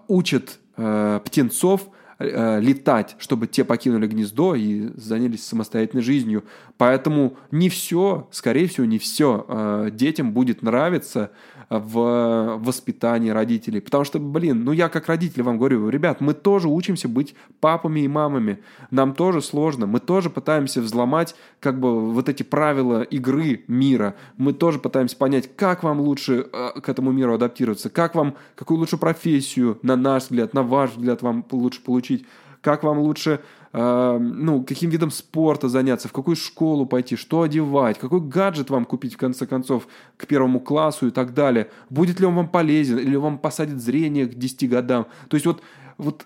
учат птенцов летать, чтобы те покинули гнездо и занялись самостоятельной жизнью. Поэтому не все, скорее всего, не все детям будет нравиться, в воспитании родителей. Потому что, блин, ну я как родитель вам говорю, ребят, мы тоже учимся быть папами и мамами. Нам тоже сложно. Мы тоже пытаемся взломать как бы вот эти правила игры мира. Мы тоже пытаемся понять, как вам лучше э, к этому миру адаптироваться, как вам, какую лучше профессию, на наш взгляд, на ваш взгляд, вам лучше получить как вам лучше, ну, каким видом спорта заняться, в какую школу пойти, что одевать, какой гаджет вам купить, в конце концов, к первому классу и так далее. Будет ли он вам полезен, или вам посадит зрение к 10 годам. То есть вот, вот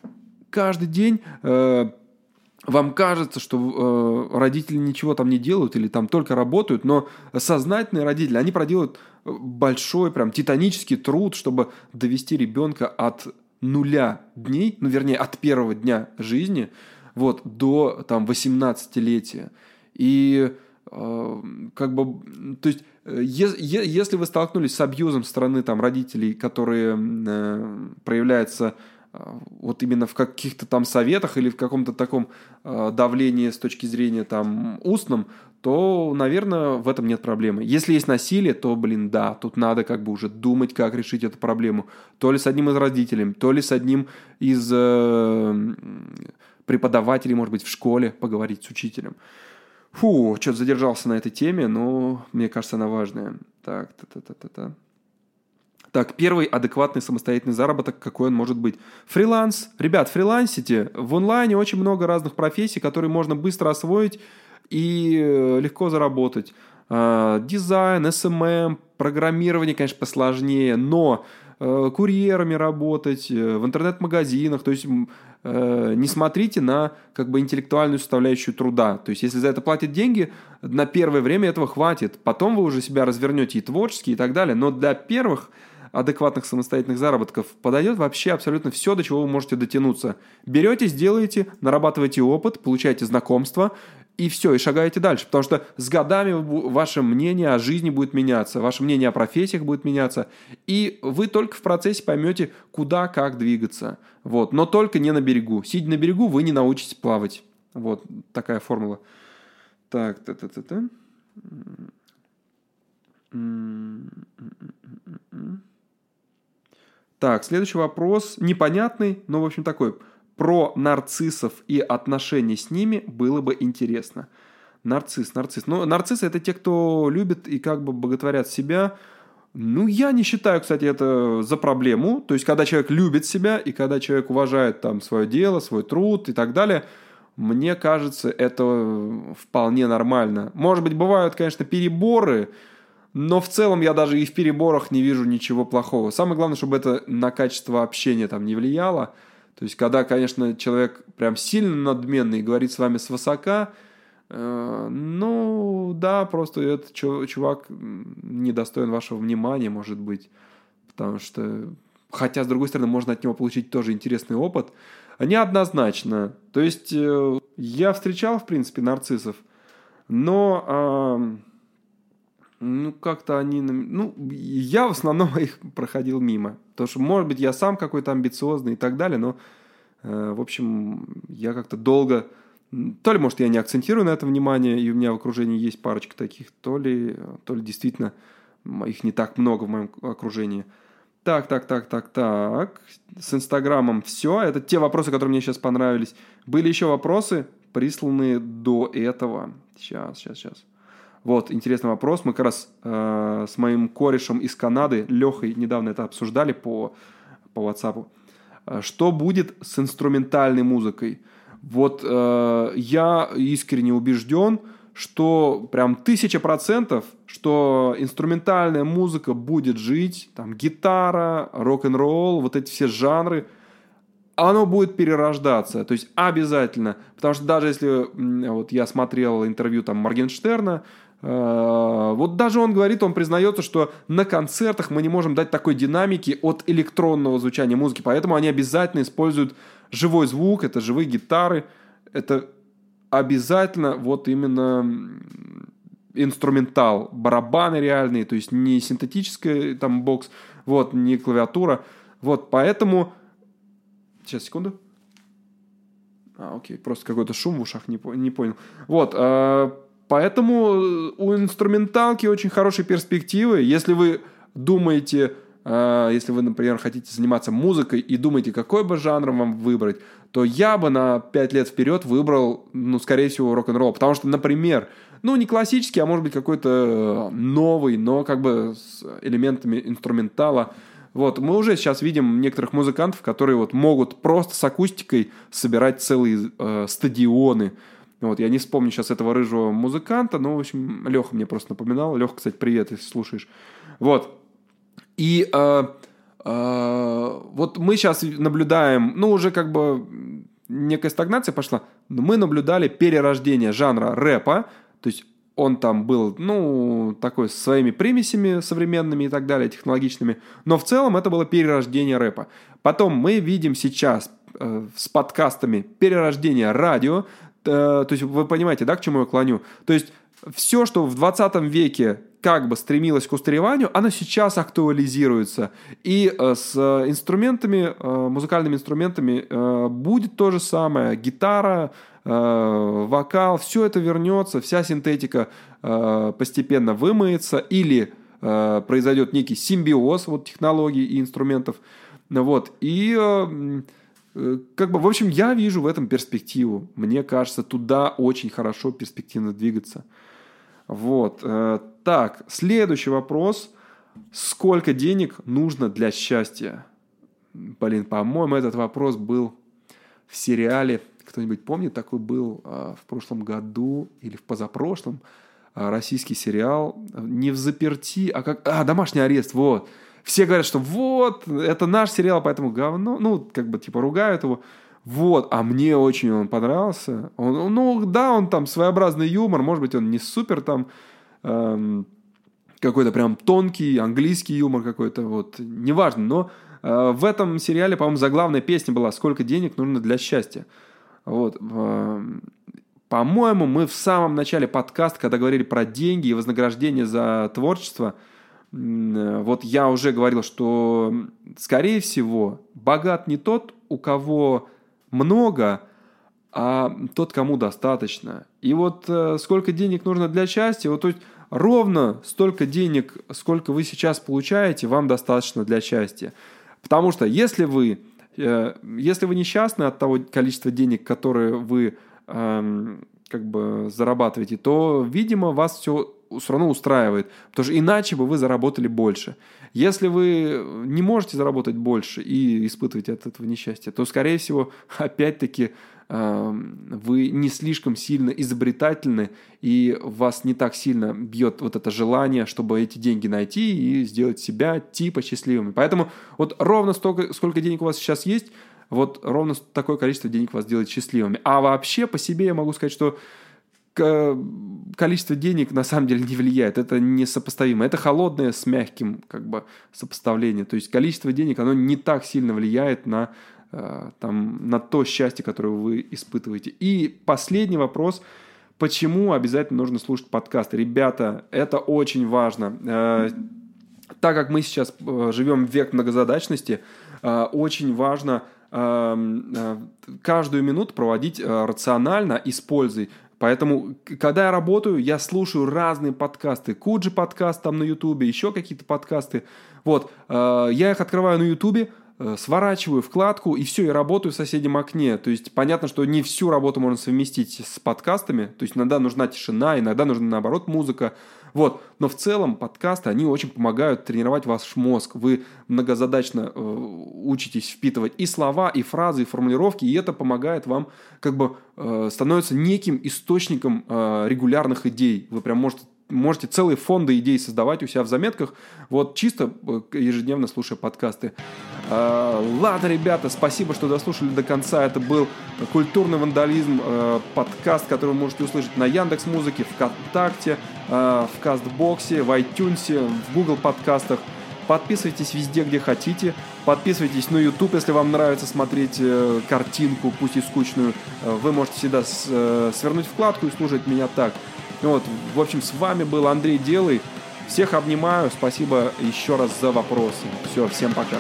каждый день... Э, вам кажется, что э, родители ничего там не делают или там только работают, но сознательные родители, они проделают большой, прям титанический труд, чтобы довести ребенка от нуля дней, ну, вернее, от первого дня жизни, вот, до там 18-летия. И э, как бы, то есть, э, если вы столкнулись с абьюзом стороны там родителей, которые э, проявляются а, вот именно в каких-то там советах или в каком-то таком э, давлении с точки зрения там устном, то, наверное, в этом нет проблемы. Если есть насилие, то, блин, да, тут надо как бы уже думать, как решить эту проблему. То ли с одним из родителей, то ли с одним из э, преподавателей, может быть, в школе поговорить с учителем. Фу, что-то задержался на этой теме, но мне кажется, она важная. Так, та-та-та-та-та. Так, первый адекватный самостоятельный заработок, какой он может быть. Фриланс. Ребят, фрилансите. В онлайне очень много разных профессий, которые можно быстро освоить и э, легко заработать. А, дизайн, СММ, эм эм, программирование, конечно, посложнее, но э, курьерами работать, э, в интернет-магазинах, то есть не смотрите на как бы интеллектуальную составляющую труда. То есть если за это платят деньги, на первое время этого хватит. Потом вы уже себя развернете и творчески и так далее. Но для первых адекватных самостоятельных заработков подойдет вообще абсолютно все, до чего вы можете дотянуться. Берете, сделаете, нарабатываете опыт, получаете знакомства, и все, и шагаете дальше. Потому что с годами ваше мнение о жизни будет меняться, ваше мнение о профессиях будет меняться, и вы только в процессе поймете, куда, как двигаться. Вот. Но только не на берегу. Сидя на берегу, вы не научитесь плавать. Вот такая формула. Так, та-та-та-та. Так, следующий вопрос непонятный, но, в общем, такой. Про нарциссов и отношения с ними было бы интересно. Нарцисс, нарцисс. Ну, нарциссы – это те, кто любит и как бы боготворят себя. Ну, я не считаю, кстати, это за проблему. То есть, когда человек любит себя и когда человек уважает там свое дело, свой труд и так далее, мне кажется, это вполне нормально. Может быть, бывают, конечно, переборы, но в целом я даже и в переборах не вижу ничего плохого. Самое главное, чтобы это на качество общения там не влияло. То есть, когда, конечно, человек прям сильно надменный и говорит с вами свысока, э, ну, да, просто этот чувак недостоин вашего внимания, может быть. Потому что, хотя, с другой стороны, можно от него получить тоже интересный опыт. Неоднозначно. То есть, э, я встречал, в принципе, нарциссов, но... Ну, как-то они... Ну, я в основном их проходил мимо. Потому что, может быть, я сам какой-то амбициозный и так далее, но, э, в общем, я как-то долго... То ли, может, я не акцентирую на это внимание, и у меня в окружении есть парочка таких, то ли, то ли действительно их не так много в моем окружении. Так, так, так, так, так. С Инстаграмом все. Это те вопросы, которые мне сейчас понравились. Были еще вопросы, присланные до этого. Сейчас, сейчас, сейчас. Вот, интересный вопрос. Мы как раз э, с моим корешем из Канады, Лехой, недавно это обсуждали по, по WhatsApp. Э, что будет с инструментальной музыкой? Вот э, я искренне убежден, что прям тысяча процентов, что инструментальная музыка будет жить, там гитара, рок-н-ролл, вот эти все жанры, оно будет перерождаться, то есть обязательно, потому что даже если вот я смотрел интервью там Моргенштерна, вот даже он говорит, он признается, что на концертах мы не можем дать такой динамики от электронного звучания музыки, поэтому они обязательно используют живой звук, это живые гитары, это обязательно вот именно инструментал, барабаны реальные, то есть не синтетическая там бокс, вот, не клавиатура, вот, поэтому... Сейчас, секунду. А, окей, просто какой-то шум в ушах, не, не понял. Вот, э, Поэтому э, у инструменталки очень хорошие перспективы. Если вы думаете, э, если вы, например, хотите заниматься музыкой и думаете, какой бы жанр вам выбрать, то я бы на 5 лет вперед выбрал, ну, скорее всего, рок-н-ролл. Потому что, например, ну, не классический, а может быть какой-то новый, но как бы с элементами инструментала. Вот, мы уже сейчас видим некоторых музыкантов, которые вот могут просто с акустикой собирать целые э, стадионы. Вот, я не вспомню сейчас этого рыжего музыканта, но, в общем, Леха мне просто напоминал. Леха, кстати, привет, если слушаешь. Вот. И э, э, вот мы сейчас наблюдаем, ну, уже как бы некая стагнация пошла, но мы наблюдали перерождение жанра рэпа, то есть он там был, ну, такой со своими примесями современными и так далее, технологичными. Но в целом это было перерождение рэпа. Потом мы видим сейчас э, с подкастами перерождение радио. Э, то есть вы понимаете, да, к чему я клоню? То есть все, что в 20 веке как бы стремилось к устареванию, оно сейчас актуализируется. И э, с инструментами, э, музыкальными инструментами будет то же самое. Гитара, вокал, все это вернется, вся синтетика постепенно вымоется или произойдет некий симбиоз вот технологий и инструментов. Вот. И как бы, в общем, я вижу в этом перспективу. Мне кажется, туда очень хорошо перспективно двигаться. Вот. Так, следующий вопрос. Сколько денег нужно для счастья? Блин, по-моему, этот вопрос был в сериале кто-нибудь помнит, такой был а, в прошлом году или в позапрошлом российский сериал не в заперти, а как... А, домашний арест, вот. Все говорят, что вот, это наш сериал, поэтому говно. Ну, как бы, типа, ругают его. Вот, а мне очень он понравился. Он, ну, да, он там своеобразный юмор, может быть, он не супер там эм, какой-то прям тонкий английский юмор какой-то, вот, неважно, но э, в этом сериале, по-моему, заглавная песня была «Сколько денег нужно для счастья». Вот. По-моему, мы в самом начале подкаста, когда говорили про деньги и вознаграждение за творчество, вот я уже говорил, что, скорее всего, богат не тот, у кого много, а тот, кому достаточно. И вот э, сколько денег нужно для счастья, вот то есть ровно столько денег, сколько вы сейчас получаете, вам достаточно для счастья. Потому что если вы Э, если вы несчастны от того количества денег, которые вы эм, как бы зарабатываете, то, видимо, вас все все равно устраивает, потому что иначе бы вы заработали больше. Если вы не можете заработать больше и испытываете от этого несчастья, то, скорее всего, опять-таки вы не слишком сильно изобретательны, и вас не так сильно бьет вот это желание, чтобы эти деньги найти и сделать себя типа счастливыми. Поэтому вот ровно столько, сколько денег у вас сейчас есть, вот ровно такое количество денег вас делает счастливыми. А вообще по себе я могу сказать, что количество денег на самом деле не влияет. Это несопоставимо. Это холодное с мягким как бы сопоставление. То есть количество денег, оно не так сильно влияет на Э, там, на то счастье, которое вы испытываете. И последний вопрос. Почему обязательно нужно слушать подкасты? Ребята, это очень важно. Э, так как мы сейчас э, живем в век многозадачности, очень важно каждую минуту проводить рационально и. Поэтому, когда я работаю, я слушаю разные подкасты. Куджи подкаст там на Ютубе, еще какие-то подкасты. Вот, я их открываю на Ютубе, Э, сворачиваю вкладку и все, и работаю в соседнем окне. То есть понятно, что не всю работу можно совместить с подкастами. То есть иногда нужна тишина, иногда нужна наоборот музыка. Вот. Но в целом подкасты, они очень помогают тренировать ваш мозг. Вы многозадачно э, учитесь впитывать и слова, и фразы, и формулировки, и это помогает вам как бы э, становится неким источником э, регулярных идей. Вы прям можете можете целые фонды идей создавать у себя в заметках, вот чисто э, ежедневно слушая подкасты. А, ладно, ребята, спасибо, что дослушали до конца. Это был «Культурный вандализм», э, подкаст, который вы можете услышать на Яндекс Музыке, ВКонтакте, э, в Кастбоксе, в iTunes, в Google подкастах. Подписывайтесь везде, где хотите. Подписывайтесь на YouTube, если вам нравится смотреть картинку, пусть и скучную. Вы можете всегда свернуть вкладку и слушать меня так – вот, в общем, с вами был Андрей Делый. Всех обнимаю. Спасибо еще раз за вопросы. Все, всем пока.